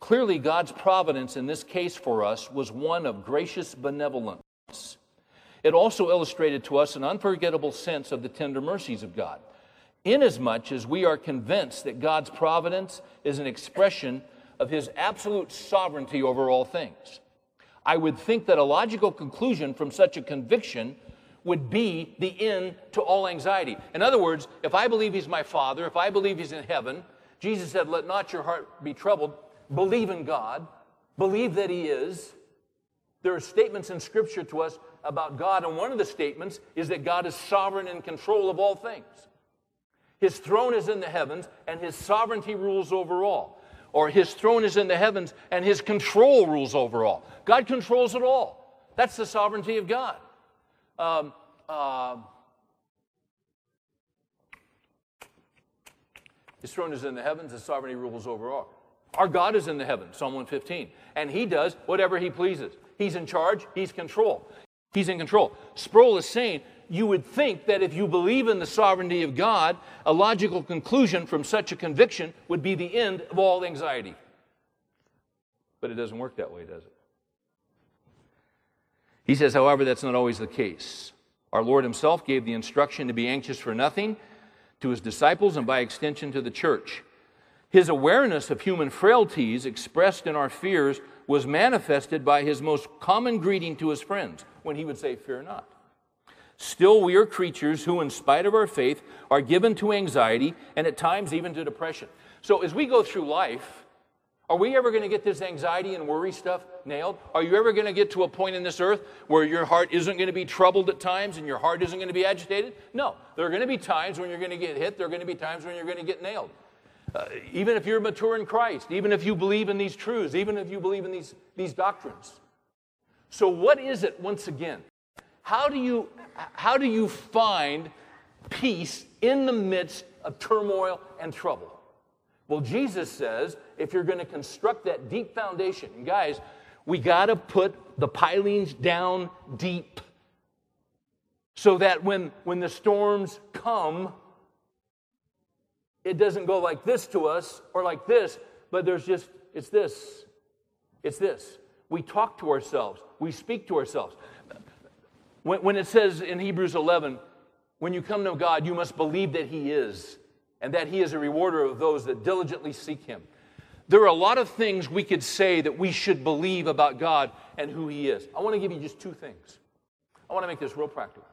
Clearly, God's providence in this case for us was one of gracious benevolence. It also illustrated to us an unforgettable sense of the tender mercies of God, inasmuch as we are convinced that God's providence is an expression of His absolute sovereignty over all things. I would think that a logical conclusion from such a conviction would be the end to all anxiety. In other words, if I believe He's my Father, if I believe He's in heaven, Jesus said, Let not your heart be troubled believe in God, believe that He is. There are statements in Scripture to us about God, and one of the statements is that God is sovereign and control of all things. His throne is in the heavens, and His sovereignty rules over all. Or His throne is in the heavens, and His control rules over all. God controls it all. That's the sovereignty of God. Um, uh, his throne is in the heavens, His sovereignty rules over all. Our God is in the heavens, Psalm 115, and He does whatever He pleases. He's in charge, He's control. He's in control. Sproul is saying you would think that if you believe in the sovereignty of God, a logical conclusion from such a conviction would be the end of all anxiety. But it doesn't work that way, does it? He says, however, that's not always the case. Our Lord Himself gave the instruction to be anxious for nothing to His disciples and by extension to the church. His awareness of human frailties expressed in our fears was manifested by his most common greeting to his friends when he would say, Fear not. Still, we are creatures who, in spite of our faith, are given to anxiety and at times even to depression. So, as we go through life, are we ever going to get this anxiety and worry stuff nailed? Are you ever going to get to a point in this earth where your heart isn't going to be troubled at times and your heart isn't going to be agitated? No. There are going to be times when you're going to get hit, there are going to be times when you're going to get nailed. Uh, even if you're mature in Christ, even if you believe in these truths, even if you believe in these, these doctrines. So, what is it, once again? How do, you, how do you find peace in the midst of turmoil and trouble? Well, Jesus says if you're going to construct that deep foundation, and guys, we got to put the pilings down deep so that when, when the storms come, it doesn't go like this to us or like this, but there's just, it's this. It's this. We talk to ourselves, we speak to ourselves. When, when it says in Hebrews 11, when you come to God, you must believe that He is, and that He is a rewarder of those that diligently seek Him. There are a lot of things we could say that we should believe about God and who He is. I want to give you just two things. I want to make this real practical.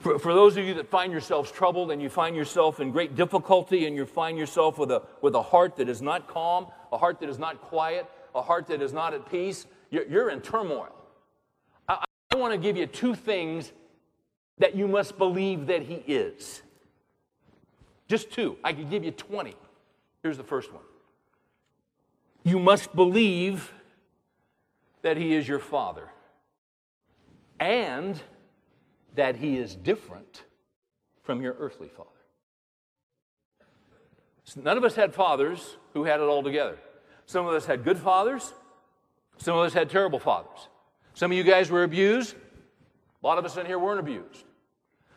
For, for those of you that find yourselves troubled and you find yourself in great difficulty and you find yourself with a, with a heart that is not calm, a heart that is not quiet, a heart that is not at peace, you're, you're in turmoil. I, I want to give you two things that you must believe that He is. Just two. I could give you 20. Here's the first one. You must believe that He is your Father. And that he is different from your earthly father. So none of us had fathers who had it all together. Some of us had good fathers, some of us had terrible fathers. Some of you guys were abused, a lot of us in here weren't abused.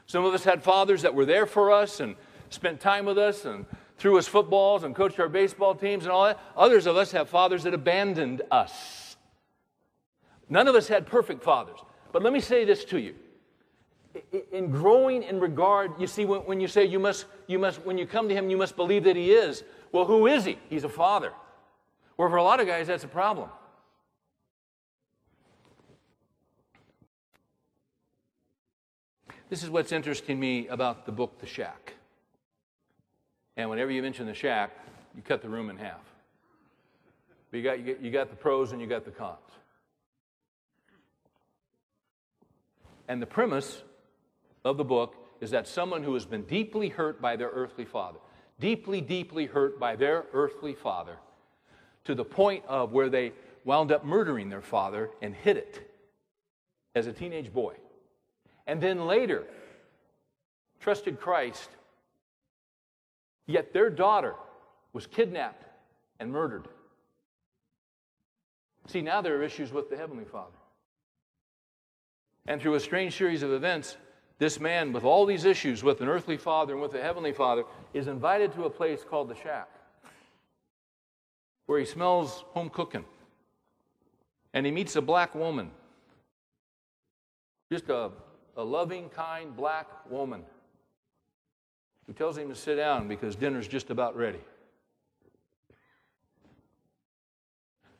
Some of us had fathers that were there for us and spent time with us and threw us footballs and coached our baseball teams and all that. Others of us have fathers that abandoned us. None of us had perfect fathers. But let me say this to you in growing in regard, you see, when, when you say you must, you must, when you come to him, you must believe that he is. Well, who is he? He's a father. Where for a lot of guys, that's a problem. This is what's interesting me about the book, The Shack. And whenever you mention The Shack, you cut the room in half. But you got, you got, you got the pros and you got the cons. And the premise of the book is that someone who has been deeply hurt by their earthly father, deeply, deeply hurt by their earthly father, to the point of where they wound up murdering their father and hid it as a teenage boy. And then later, trusted Christ, yet their daughter was kidnapped and murdered. See, now there are issues with the Heavenly Father. And through a strange series of events, this man with all these issues with an earthly father and with a heavenly father is invited to a place called the shack where he smells home cooking. And he meets a black woman. Just a, a loving, kind black woman who tells him to sit down because dinner's just about ready.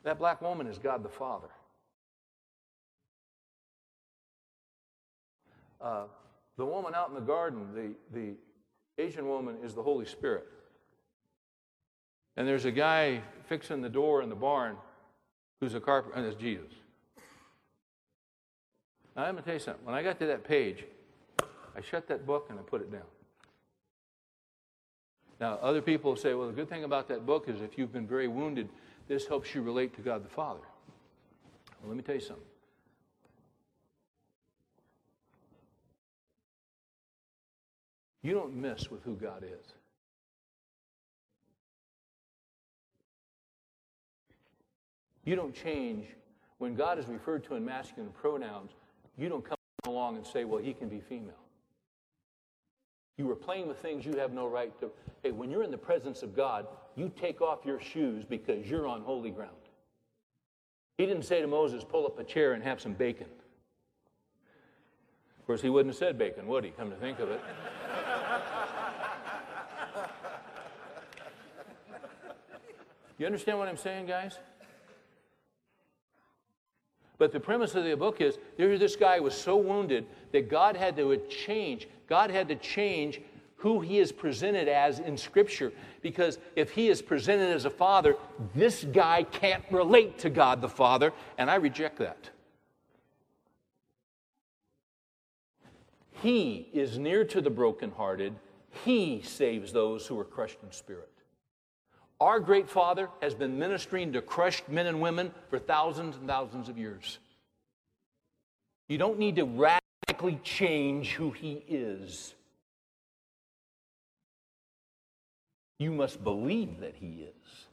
That black woman is God the Father. Uh, the woman out in the garden, the, the Asian woman, is the Holy Spirit. And there's a guy fixing the door in the barn who's a carpenter, and it's Jesus. Now, I'm going to tell you something. When I got to that page, I shut that book and I put it down. Now, other people say, well, the good thing about that book is if you've been very wounded, this helps you relate to God the Father. Well, let me tell you something. You don't mess with who God is. You don't change. When God is referred to in masculine pronouns, you don't come along and say, well, he can be female. You were playing with things you have no right to. Hey, when you're in the presence of God, you take off your shoes because you're on holy ground. He didn't say to Moses, pull up a chair and have some bacon. Of course, he wouldn't have said bacon, would he, come to think of it? you understand what I'm saying, guys? But the premise of the book is this guy was so wounded that God had to change. God had to change who he is presented as in Scripture. Because if he is presented as a father, this guy can't relate to God the Father, and I reject that. He is near to the brokenhearted, he saves those who are crushed in spirit. Our great Father has been ministering to crushed men and women for thousands and thousands of years. You don't need to radically change who He is. You must believe that He is.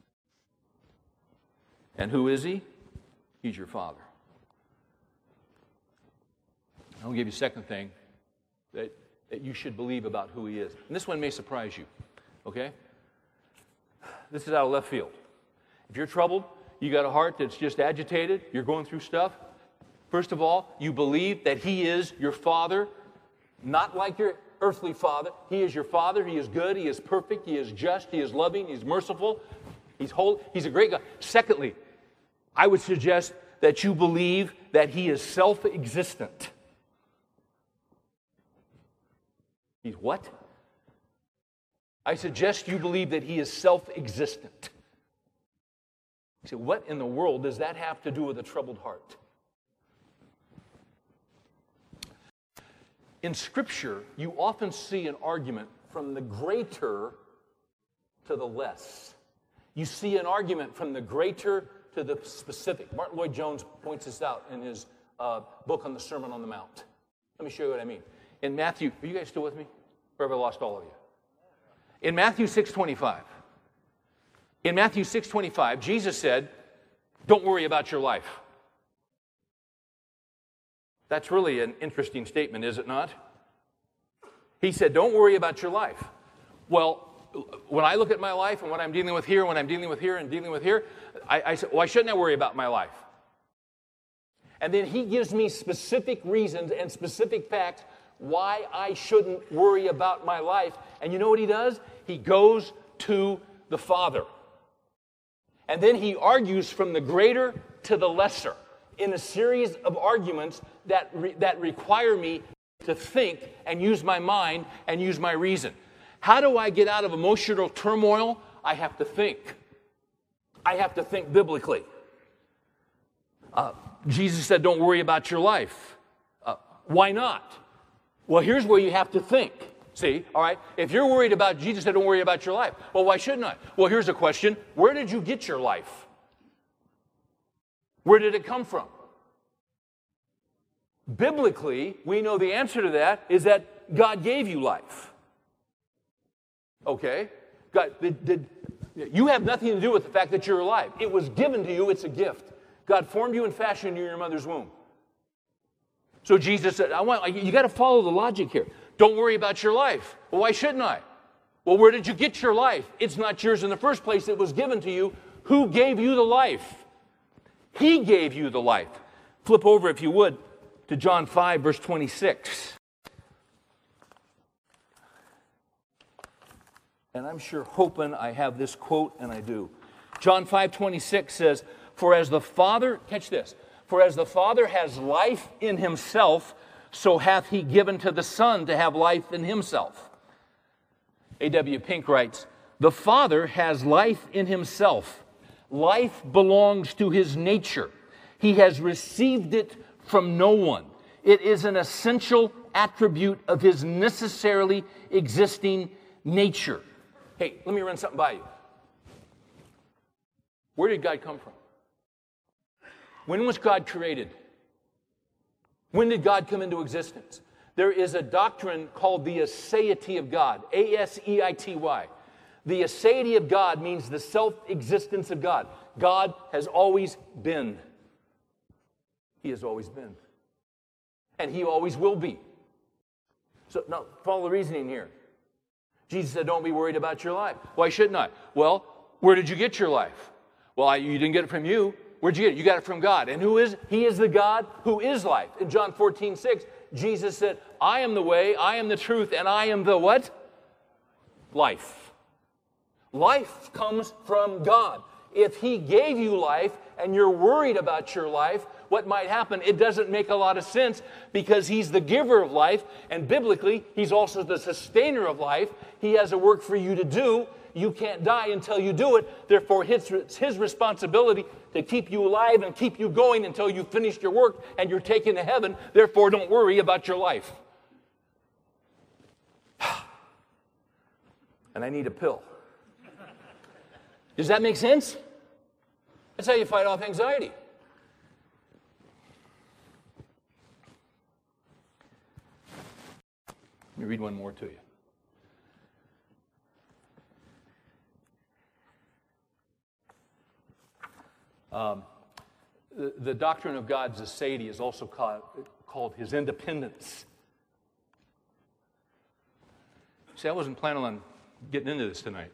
And who is He? He's your Father. I'll give you a second thing that, that you should believe about who He is. And this one may surprise you, okay? This is out of left field. If you're troubled, you got a heart that's just agitated, you're going through stuff, first of all, you believe that He is your Father, not like your earthly father. He is your father. He is good. He is perfect. He is just. He is loving. He's merciful. He's whole. He's a great God. Secondly, I would suggest that you believe that He is self existent. He's what? I suggest you believe that he is self existent. You say, what in the world does that have to do with a troubled heart? In Scripture, you often see an argument from the greater to the less. You see an argument from the greater to the specific. Martyn Lloyd-Jones points this out in his uh, book on the Sermon on the Mount. Let me show you what I mean. In Matthew, are you guys still with me? Or have I lost all of you? In Matthew 6:25, in Matthew 6:25, Jesus said, "Don't worry about your life." That's really an interesting statement, is it not? He said, "Don't worry about your life." Well, when I look at my life and what I'm dealing with here, when I'm dealing with here and dealing with here, I, I said, "Why shouldn't I worry about my life?" And then he gives me specific reasons and specific facts why I shouldn't worry about my life. And you know what he does? He goes to the Father. And then he argues from the greater to the lesser in a series of arguments that, re- that require me to think and use my mind and use my reason. How do I get out of emotional turmoil? I have to think. I have to think biblically. Uh, Jesus said, Don't worry about your life. Uh, why not? Well, here's where you have to think. See, all right? If you're worried about Jesus said, don't worry about your life. Well, why shouldn't I? Well, here's a question Where did you get your life? Where did it come from? Biblically, we know the answer to that is that God gave you life. Okay? God, did, did, you have nothing to do with the fact that you're alive. It was given to you, it's a gift. God formed you and fashioned you in your mother's womb. So Jesus said, I want, you got to follow the logic here. Don't worry about your life. Well, why shouldn't I? Well, where did you get your life? It's not yours in the first place, it was given to you. Who gave you the life? He gave you the life. Flip over, if you would, to John 5, verse 26. And I'm sure hoping I have this quote, and I do. John 5, 26 says, For as the Father, catch this, for as the Father has life in himself, so hath he given to the Son to have life in himself. A.W. Pink writes, The Father has life in himself. Life belongs to his nature. He has received it from no one. It is an essential attribute of his necessarily existing nature. Hey, let me run something by you. Where did God come from? When was God created? When did God come into existence? There is a doctrine called the aseity of God, A S E I T Y. The aseity of God means the self existence of God. God has always been. He has always been. And He always will be. So, now follow the reasoning here. Jesus said, Don't be worried about your life. Why shouldn't I? Well, where did you get your life? Well, I, you didn't get it from you. Where'd you get it? You got it from God. And who is? He is the God who is life. In John 14, 6, Jesus said, I am the way, I am the truth, and I am the what? Life. Life comes from God. If He gave you life and you're worried about your life, what might happen? It doesn't make a lot of sense because He's the giver of life, and biblically, He's also the sustainer of life. He has a work for you to do. You can't die until you do it. Therefore, it's His responsibility to keep you alive and keep you going until you've finished your work and you're taken to heaven. Therefore, don't worry about your life. and I need a pill. Does that make sense? That's how you fight off anxiety. Let me read one more to you. Um, the, the, doctrine of God's aseity is also called, called his independence. See, I wasn't planning on getting into this tonight.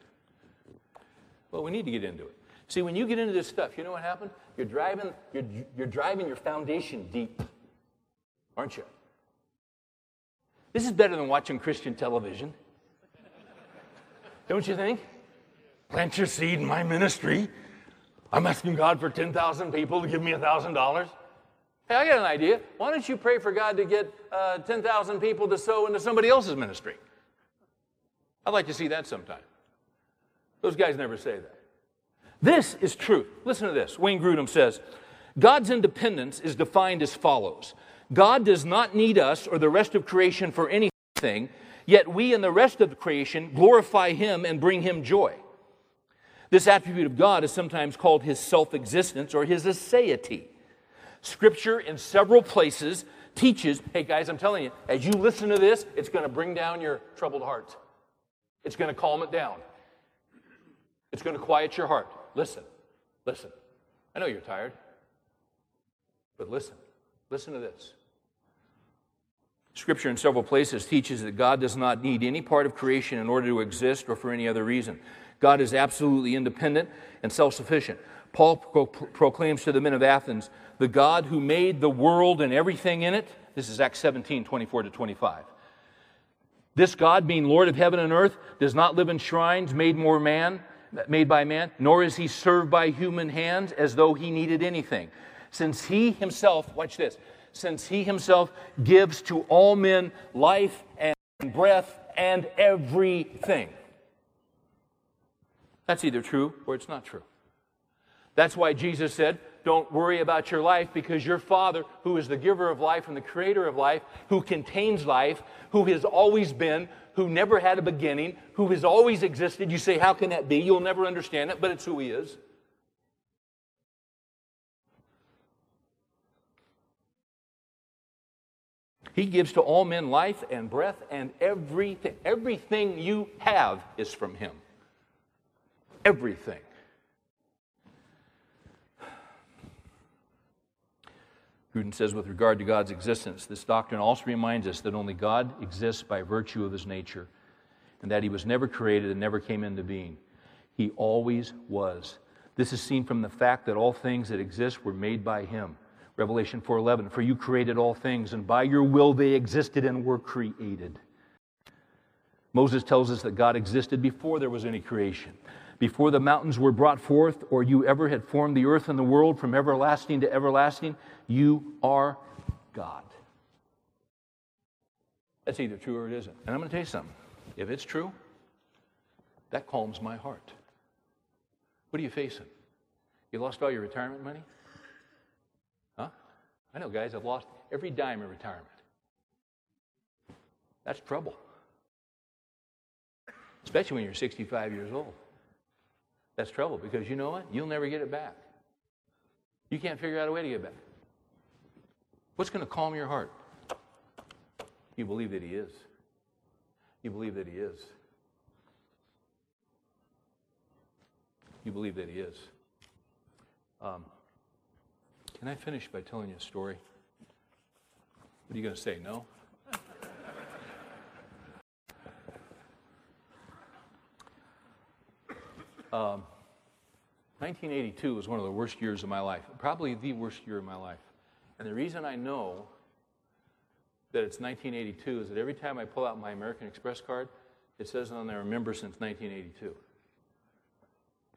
Well, we need to get into it. See, when you get into this stuff, you know what happened? You're driving, you're, you're driving your foundation deep, aren't you? This is better than watching Christian television. Don't you think? Plant your seed in my ministry. I'm asking God for 10,000 people to give me $1,000. Hey, I got an idea. Why don't you pray for God to get uh, 10,000 people to sow into somebody else's ministry? I'd like to see that sometime. Those guys never say that. This is truth. Listen to this. Wayne Grudem says God's independence is defined as follows God does not need us or the rest of creation for anything, yet we and the rest of creation glorify Him and bring Him joy. This attribute of God is sometimes called his self existence or his aseity. Scripture, in several places, teaches hey, guys, I'm telling you, as you listen to this, it's going to bring down your troubled heart. It's going to calm it down. It's going to quiet your heart. Listen, listen. I know you're tired, but listen. Listen to this. Scripture in several places teaches that God does not need any part of creation in order to exist or for any other reason. God is absolutely independent and self sufficient. Paul pro- proclaims to the men of Athens, the God who made the world and everything in it. This is Acts 17 24 to 25. This God, being Lord of heaven and earth, does not live in shrines made more man, made by man, nor is he served by human hands as though he needed anything. Since he himself, watch this, since he himself gives to all men life and breath and everything. That's either true or it's not true. That's why Jesus said, Don't worry about your life because your Father, who is the giver of life and the creator of life, who contains life, who has always been, who never had a beginning, who has always existed. You say, How can that be? You'll never understand it, but it's who He is. He gives to all men life and breath and everything. Everything you have is from Him everything. Grudem says, with regard to God's existence, this doctrine also reminds us that only God exists by virtue of his nature, and that he was never created and never came into being. He always was. This is seen from the fact that all things that exist were made by him. Revelation 4:11 For you created all things and by your will they existed and were created. Moses tells us that God existed before there was any creation. Before the mountains were brought forth or you ever had formed the earth and the world from everlasting to everlasting, you are God. That's either true or it isn't. And I'm going to tell you something. If it's true, that calms my heart. What are you facing? You lost all your retirement money? Huh? I know guys I've lost every dime in retirement. That's trouble. Especially when you're 65 years old. That's trouble because you know what? You'll never get it back. You can't figure out a way to get back. What's going to calm your heart? You believe that He is. You believe that He is. You believe that He is. Um, can I finish by telling you a story? What are you going to say? No? Um, 1982 was one of the worst years of my life, probably the worst year of my life. And the reason I know that it's 1982 is that every time I pull out my American Express card, it says on there, member since 1982.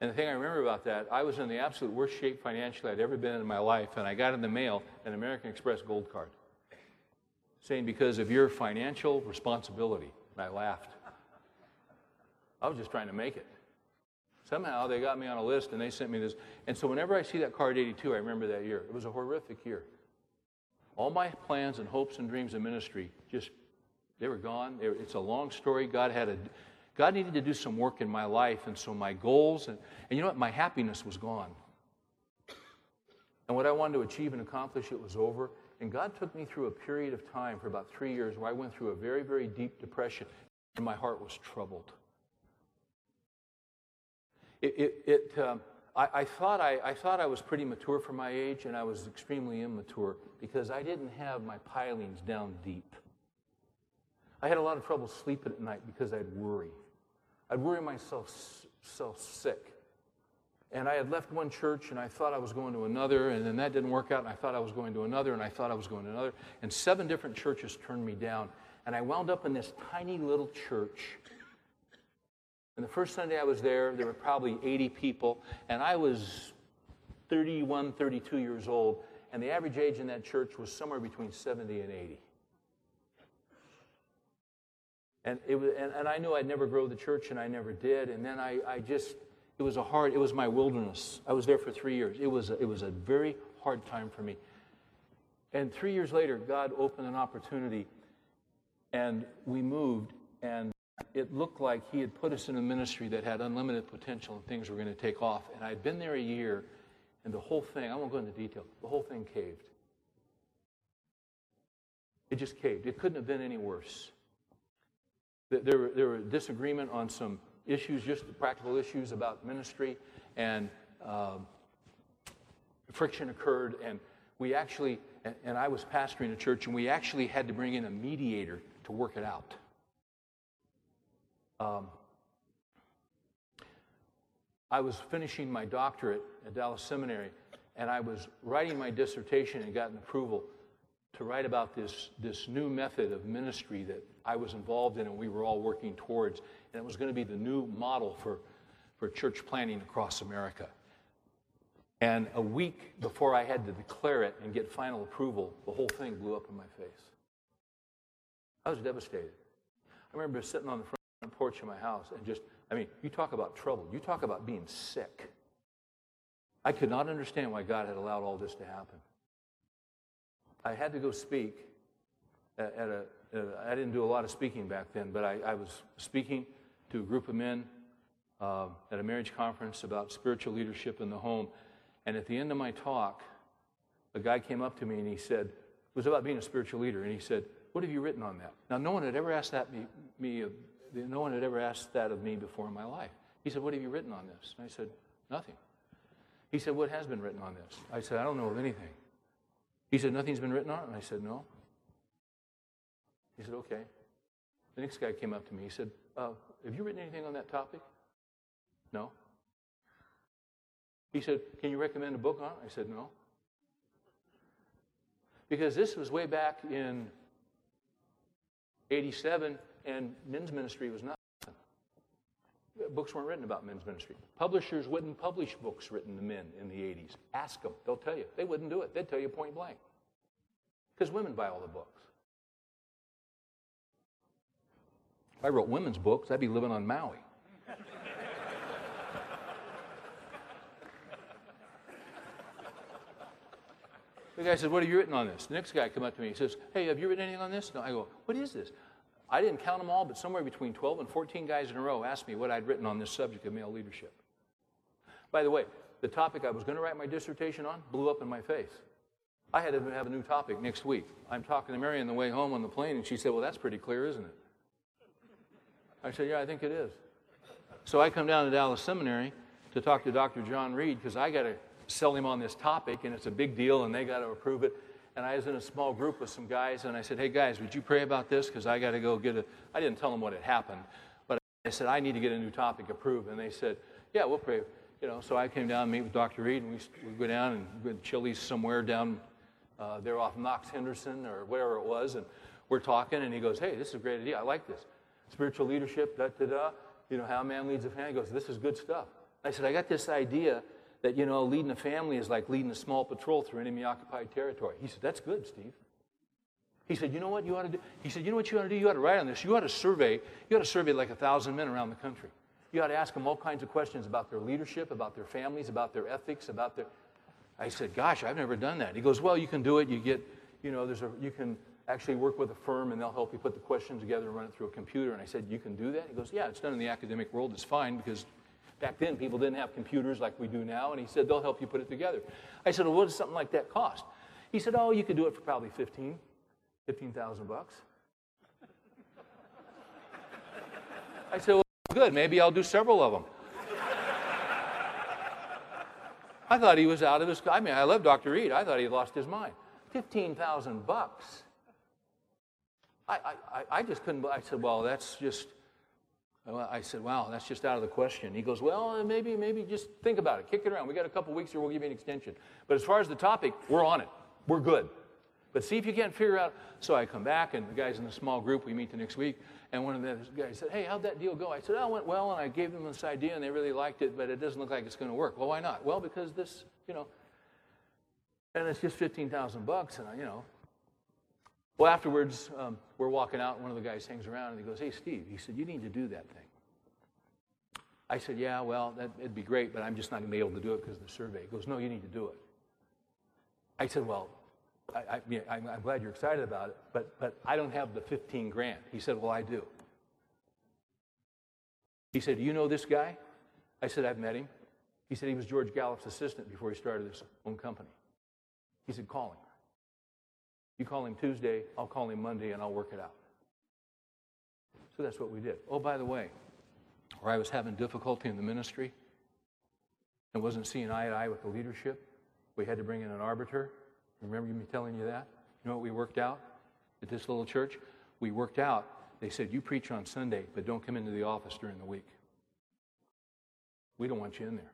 And the thing I remember about that, I was in the absolute worst shape financially I'd ever been in my life, and I got in the mail an American Express gold card saying, because of your financial responsibility. And I laughed. I was just trying to make it. Somehow they got me on a list and they sent me this. And so whenever I see that card 82, I remember that year. It was a horrific year. All my plans and hopes and dreams of ministry just, they were gone. It's a long story. God had a, God needed to do some work in my life. And so my goals, and, and you know what? My happiness was gone. And what I wanted to achieve and accomplish, it was over. And God took me through a period of time for about three years where I went through a very, very deep depression and my heart was troubled. It, it, it um, I, I, thought I, I thought I was pretty mature for my age, and I was extremely immature because I didn't have my pilings down deep. I had a lot of trouble sleeping at night because I'd worry. I'd worry myself self sick. And I had left one church and I thought I was going to another, and then that didn't work out, and I thought I was going to another, and I thought I was going to another. And seven different churches turned me down. And I wound up in this tiny little church and the first Sunday I was there, there were probably 80 people, and I was 31, 32 years old, and the average age in that church was somewhere between 70 and 80. And, it was, and, and I knew I'd never grow the church, and I never did. And then I, I just, it was a hard, it was my wilderness. I was there for three years. It was, a, it was a very hard time for me. And three years later, God opened an opportunity, and we moved, and it looked like he had put us in a ministry that had unlimited potential and things were going to take off. And I'd been there a year, and the whole thing, I won't go into detail, the whole thing caved. It just caved. It couldn't have been any worse. There were, there were disagreement on some issues, just practical issues about ministry, and um, friction occurred. And we actually, and, and I was pastoring a church, and we actually had to bring in a mediator to work it out. Um, I was finishing my doctorate at Dallas Seminary, and I was writing my dissertation and got an approval to write about this, this new method of ministry that I was involved in and we were all working towards. And it was going to be the new model for, for church planting across America. And a week before I had to declare it and get final approval, the whole thing blew up in my face. I was devastated. I remember sitting on the front porch of my house and just, I mean, you talk about trouble. You talk about being sick. I could not understand why God had allowed all this to happen. I had to go speak at, at a, at a I didn't do a lot of speaking back then, but I, I was speaking to a group of men uh, at a marriage conference about spiritual leadership in the home. And at the end of my talk, a guy came up to me and he said, it was about being a spiritual leader, and he said, What have you written on that? Now, no one had ever asked that me, me no one had ever asked that of me before in my life. He said, What have you written on this? And I said, Nothing. He said, What has been written on this? I said, I don't know of anything. He said, Nothing's been written on it? And I said, No. He said, Okay. The next guy came up to me. He said, uh, Have you written anything on that topic? No. He said, Can you recommend a book on it? I said, No. Because this was way back in 87, and men's ministry was nothing. Books weren't written about men's ministry. Publishers wouldn't publish books written to men in the 80s. Ask them, they'll tell you. They wouldn't do it. They'd tell you point blank. Because women buy all the books. If I wrote women's books, I'd be living on Maui. the guy says, What have you written on this? The next guy come up to me. He says, Hey, have you written anything on this? No. I go, What is this? I didn't count them all, but somewhere between 12 and 14 guys in a row asked me what I'd written on this subject of male leadership. By the way, the topic I was going to write my dissertation on blew up in my face. I had to have a new topic next week. I'm talking to Mary on the way home on the plane, and she said, Well, that's pretty clear, isn't it? I said, Yeah, I think it is. So I come down to Dallas Seminary to talk to Dr. John Reed because I got to sell him on this topic, and it's a big deal, and they got to approve it. And I was in a small group with some guys, and I said, Hey, guys, would you pray about this? Because I got to go get a. I didn't tell them what had happened, but I said, I need to get a new topic approved. And they said, Yeah, we'll pray. You know, so I came down and meet with Dr. Reed, and we, we go down and go to Chili's somewhere down uh, there off Knox Henderson or wherever it was, and we're talking, and he goes, Hey, this is a great idea. I like this. Spiritual leadership, da da da. You know, how a man leads a family. He goes, This is good stuff. I said, I got this idea that, you know, leading a family is like leading a small patrol through enemy occupied territory. He said, That's good, Steve. He said, You know what you ought to do? He said, You know what you ought to do? You ought to write on this. You ought to survey, you ought to survey like a thousand men around the country. You ought to ask them all kinds of questions about their leadership, about their families, about their ethics, about their. I said, Gosh, I've never done that. He goes, Well, you can do it. You get, you know, there's a, you can actually work with a firm and they'll help you put the questions together and run it through a computer. And I said, You can do that? He goes, Yeah, it's done in the academic world. It's fine because back then people didn't have computers like we do now. And he said, They'll help you put it together. I said, Well, what does something like that cost? He said, Oh, you could do it for probably 15, 15,000 bucks. I said, Well, good. Maybe I'll do several of them. I thought he was out of his. I mean, I love Dr. Reed. I thought he lost his mind. Fifteen thousand bucks. I, I, I just couldn't. I said, well, that's just. I said, wow, that's just out of the question. He goes, well, maybe, maybe just think about it. Kick it around. We got a couple weeks here. We'll give you an extension. But as far as the topic, we're on it. We're good. But see if you can't figure out. So I come back, and the guys in the small group, we meet the next week, and one of the guys said, Hey, how'd that deal go? I said, Oh, it went well, and I gave them this idea, and they really liked it, but it doesn't look like it's going to work. Well, why not? Well, because this, you know, and it's just 15,000 bucks, and, I, you know. Well, afterwards, um, we're walking out, and one of the guys hangs around, and he goes, Hey, Steve, he said, You need to do that thing. I said, Yeah, well, that, it'd be great, but I'm just not going to be able to do it because of the survey. He goes, No, you need to do it. I said, Well, I, am glad you're excited about it, but, but I don't have the 15 grand. He said, Well, I do. He said, Do you know this guy? I said, I've met him. He said he was George Gallup's assistant before he started his own company. He said, Call him. You call him Tuesday, I'll call him Monday, and I'll work it out. So that's what we did. Oh, by the way, where I was having difficulty in the ministry and wasn't seeing eye to eye with the leadership, we had to bring in an arbiter. Remember me telling you that? You know what we worked out at this little church? We worked out, they said, You preach on Sunday, but don't come into the office during the week. We don't want you in there.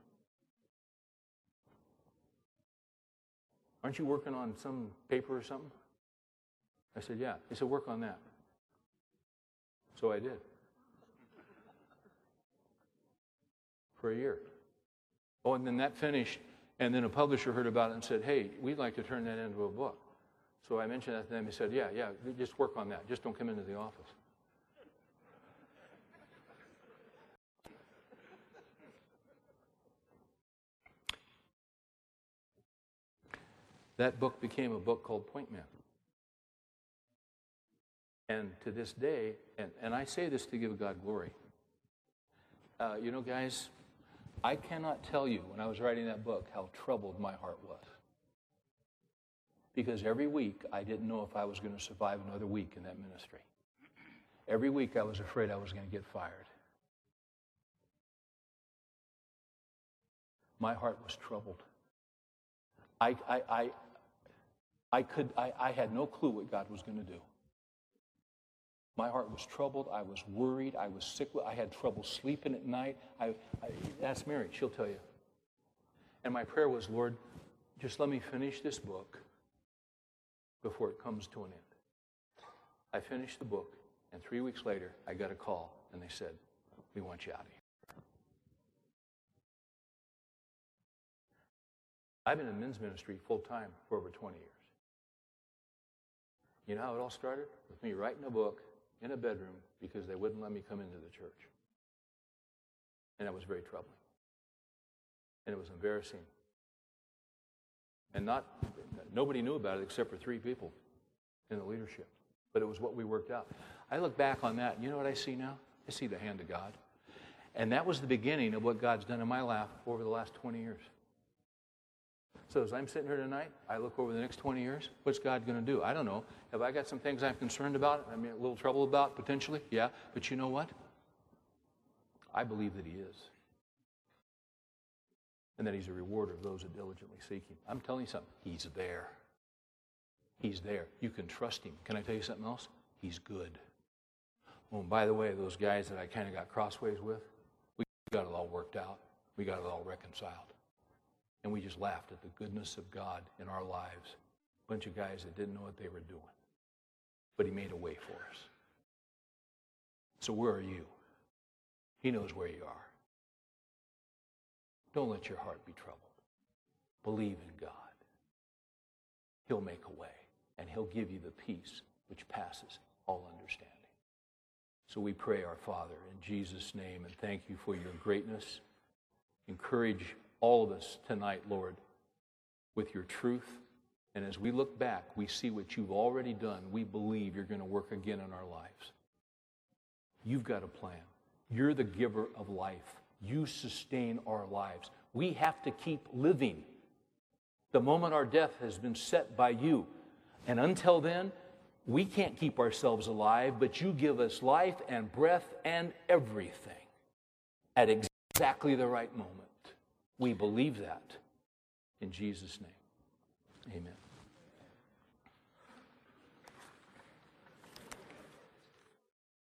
Aren't you working on some paper or something? I said, Yeah. He said, Work on that. So I did. For a year. Oh, and then that finished, and then a publisher heard about it and said, Hey, we'd like to turn that into a book. So I mentioned that to them. He said, Yeah, yeah, just work on that. Just don't come into the office. That book became a book called Point Man. And to this day, and, and I say this to give God glory. Uh, you know, guys, I cannot tell you when I was writing that book how troubled my heart was. Because every week I didn't know if I was going to survive another week in that ministry. Every week I was afraid I was going to get fired. My heart was troubled. I, I, I, I, could, I, I had no clue what God was going to do. My heart was troubled. I was worried. I was sick. I had trouble sleeping at night. I, I Mary, she'll tell you. And my prayer was, Lord, just let me finish this book before it comes to an end. I finished the book, and three weeks later, I got a call, and they said, We want you out of here. I've been in men's ministry full time for over 20 years. You know how it all started? With me writing a book in a bedroom because they wouldn't let me come into the church. And that was very troubling. And it was embarrassing. And not nobody knew about it except for three people in the leadership. But it was what we worked out. I look back on that, and you know what I see now? I see the hand of God. And that was the beginning of what God's done in my life over the last 20 years. So as I'm sitting here tonight, I look over the next 20 years, what's God going to do? I don't know. Have I got some things I'm concerned about? I mean, a little trouble about potentially? Yeah. But you know what? I believe that He is. And that He's a rewarder of those that diligently seek Him. I'm telling you something. He's there. He's there. You can trust Him. Can I tell you something else? He's good. Oh, and by the way, those guys that I kind of got crossways with, we got it all worked out. We got it all reconciled. And we just laughed at the goodness of God in our lives. A bunch of guys that didn't know what they were doing. But He made a way for us. So where are you? He knows where you are. Don't let your heart be troubled. Believe in God. He'll make a way, and He'll give you the peace which passes all understanding. So we pray, our Father, in Jesus' name, and thank you for your greatness. Encourage all of us tonight, Lord, with your truth. And as we look back, we see what you've already done. We believe you're going to work again in our lives. You've got a plan. You're the giver of life. You sustain our lives. We have to keep living. The moment our death has been set by you. And until then, we can't keep ourselves alive, but you give us life and breath and everything at exactly the right moment. We believe that in Jesus' name. Amen.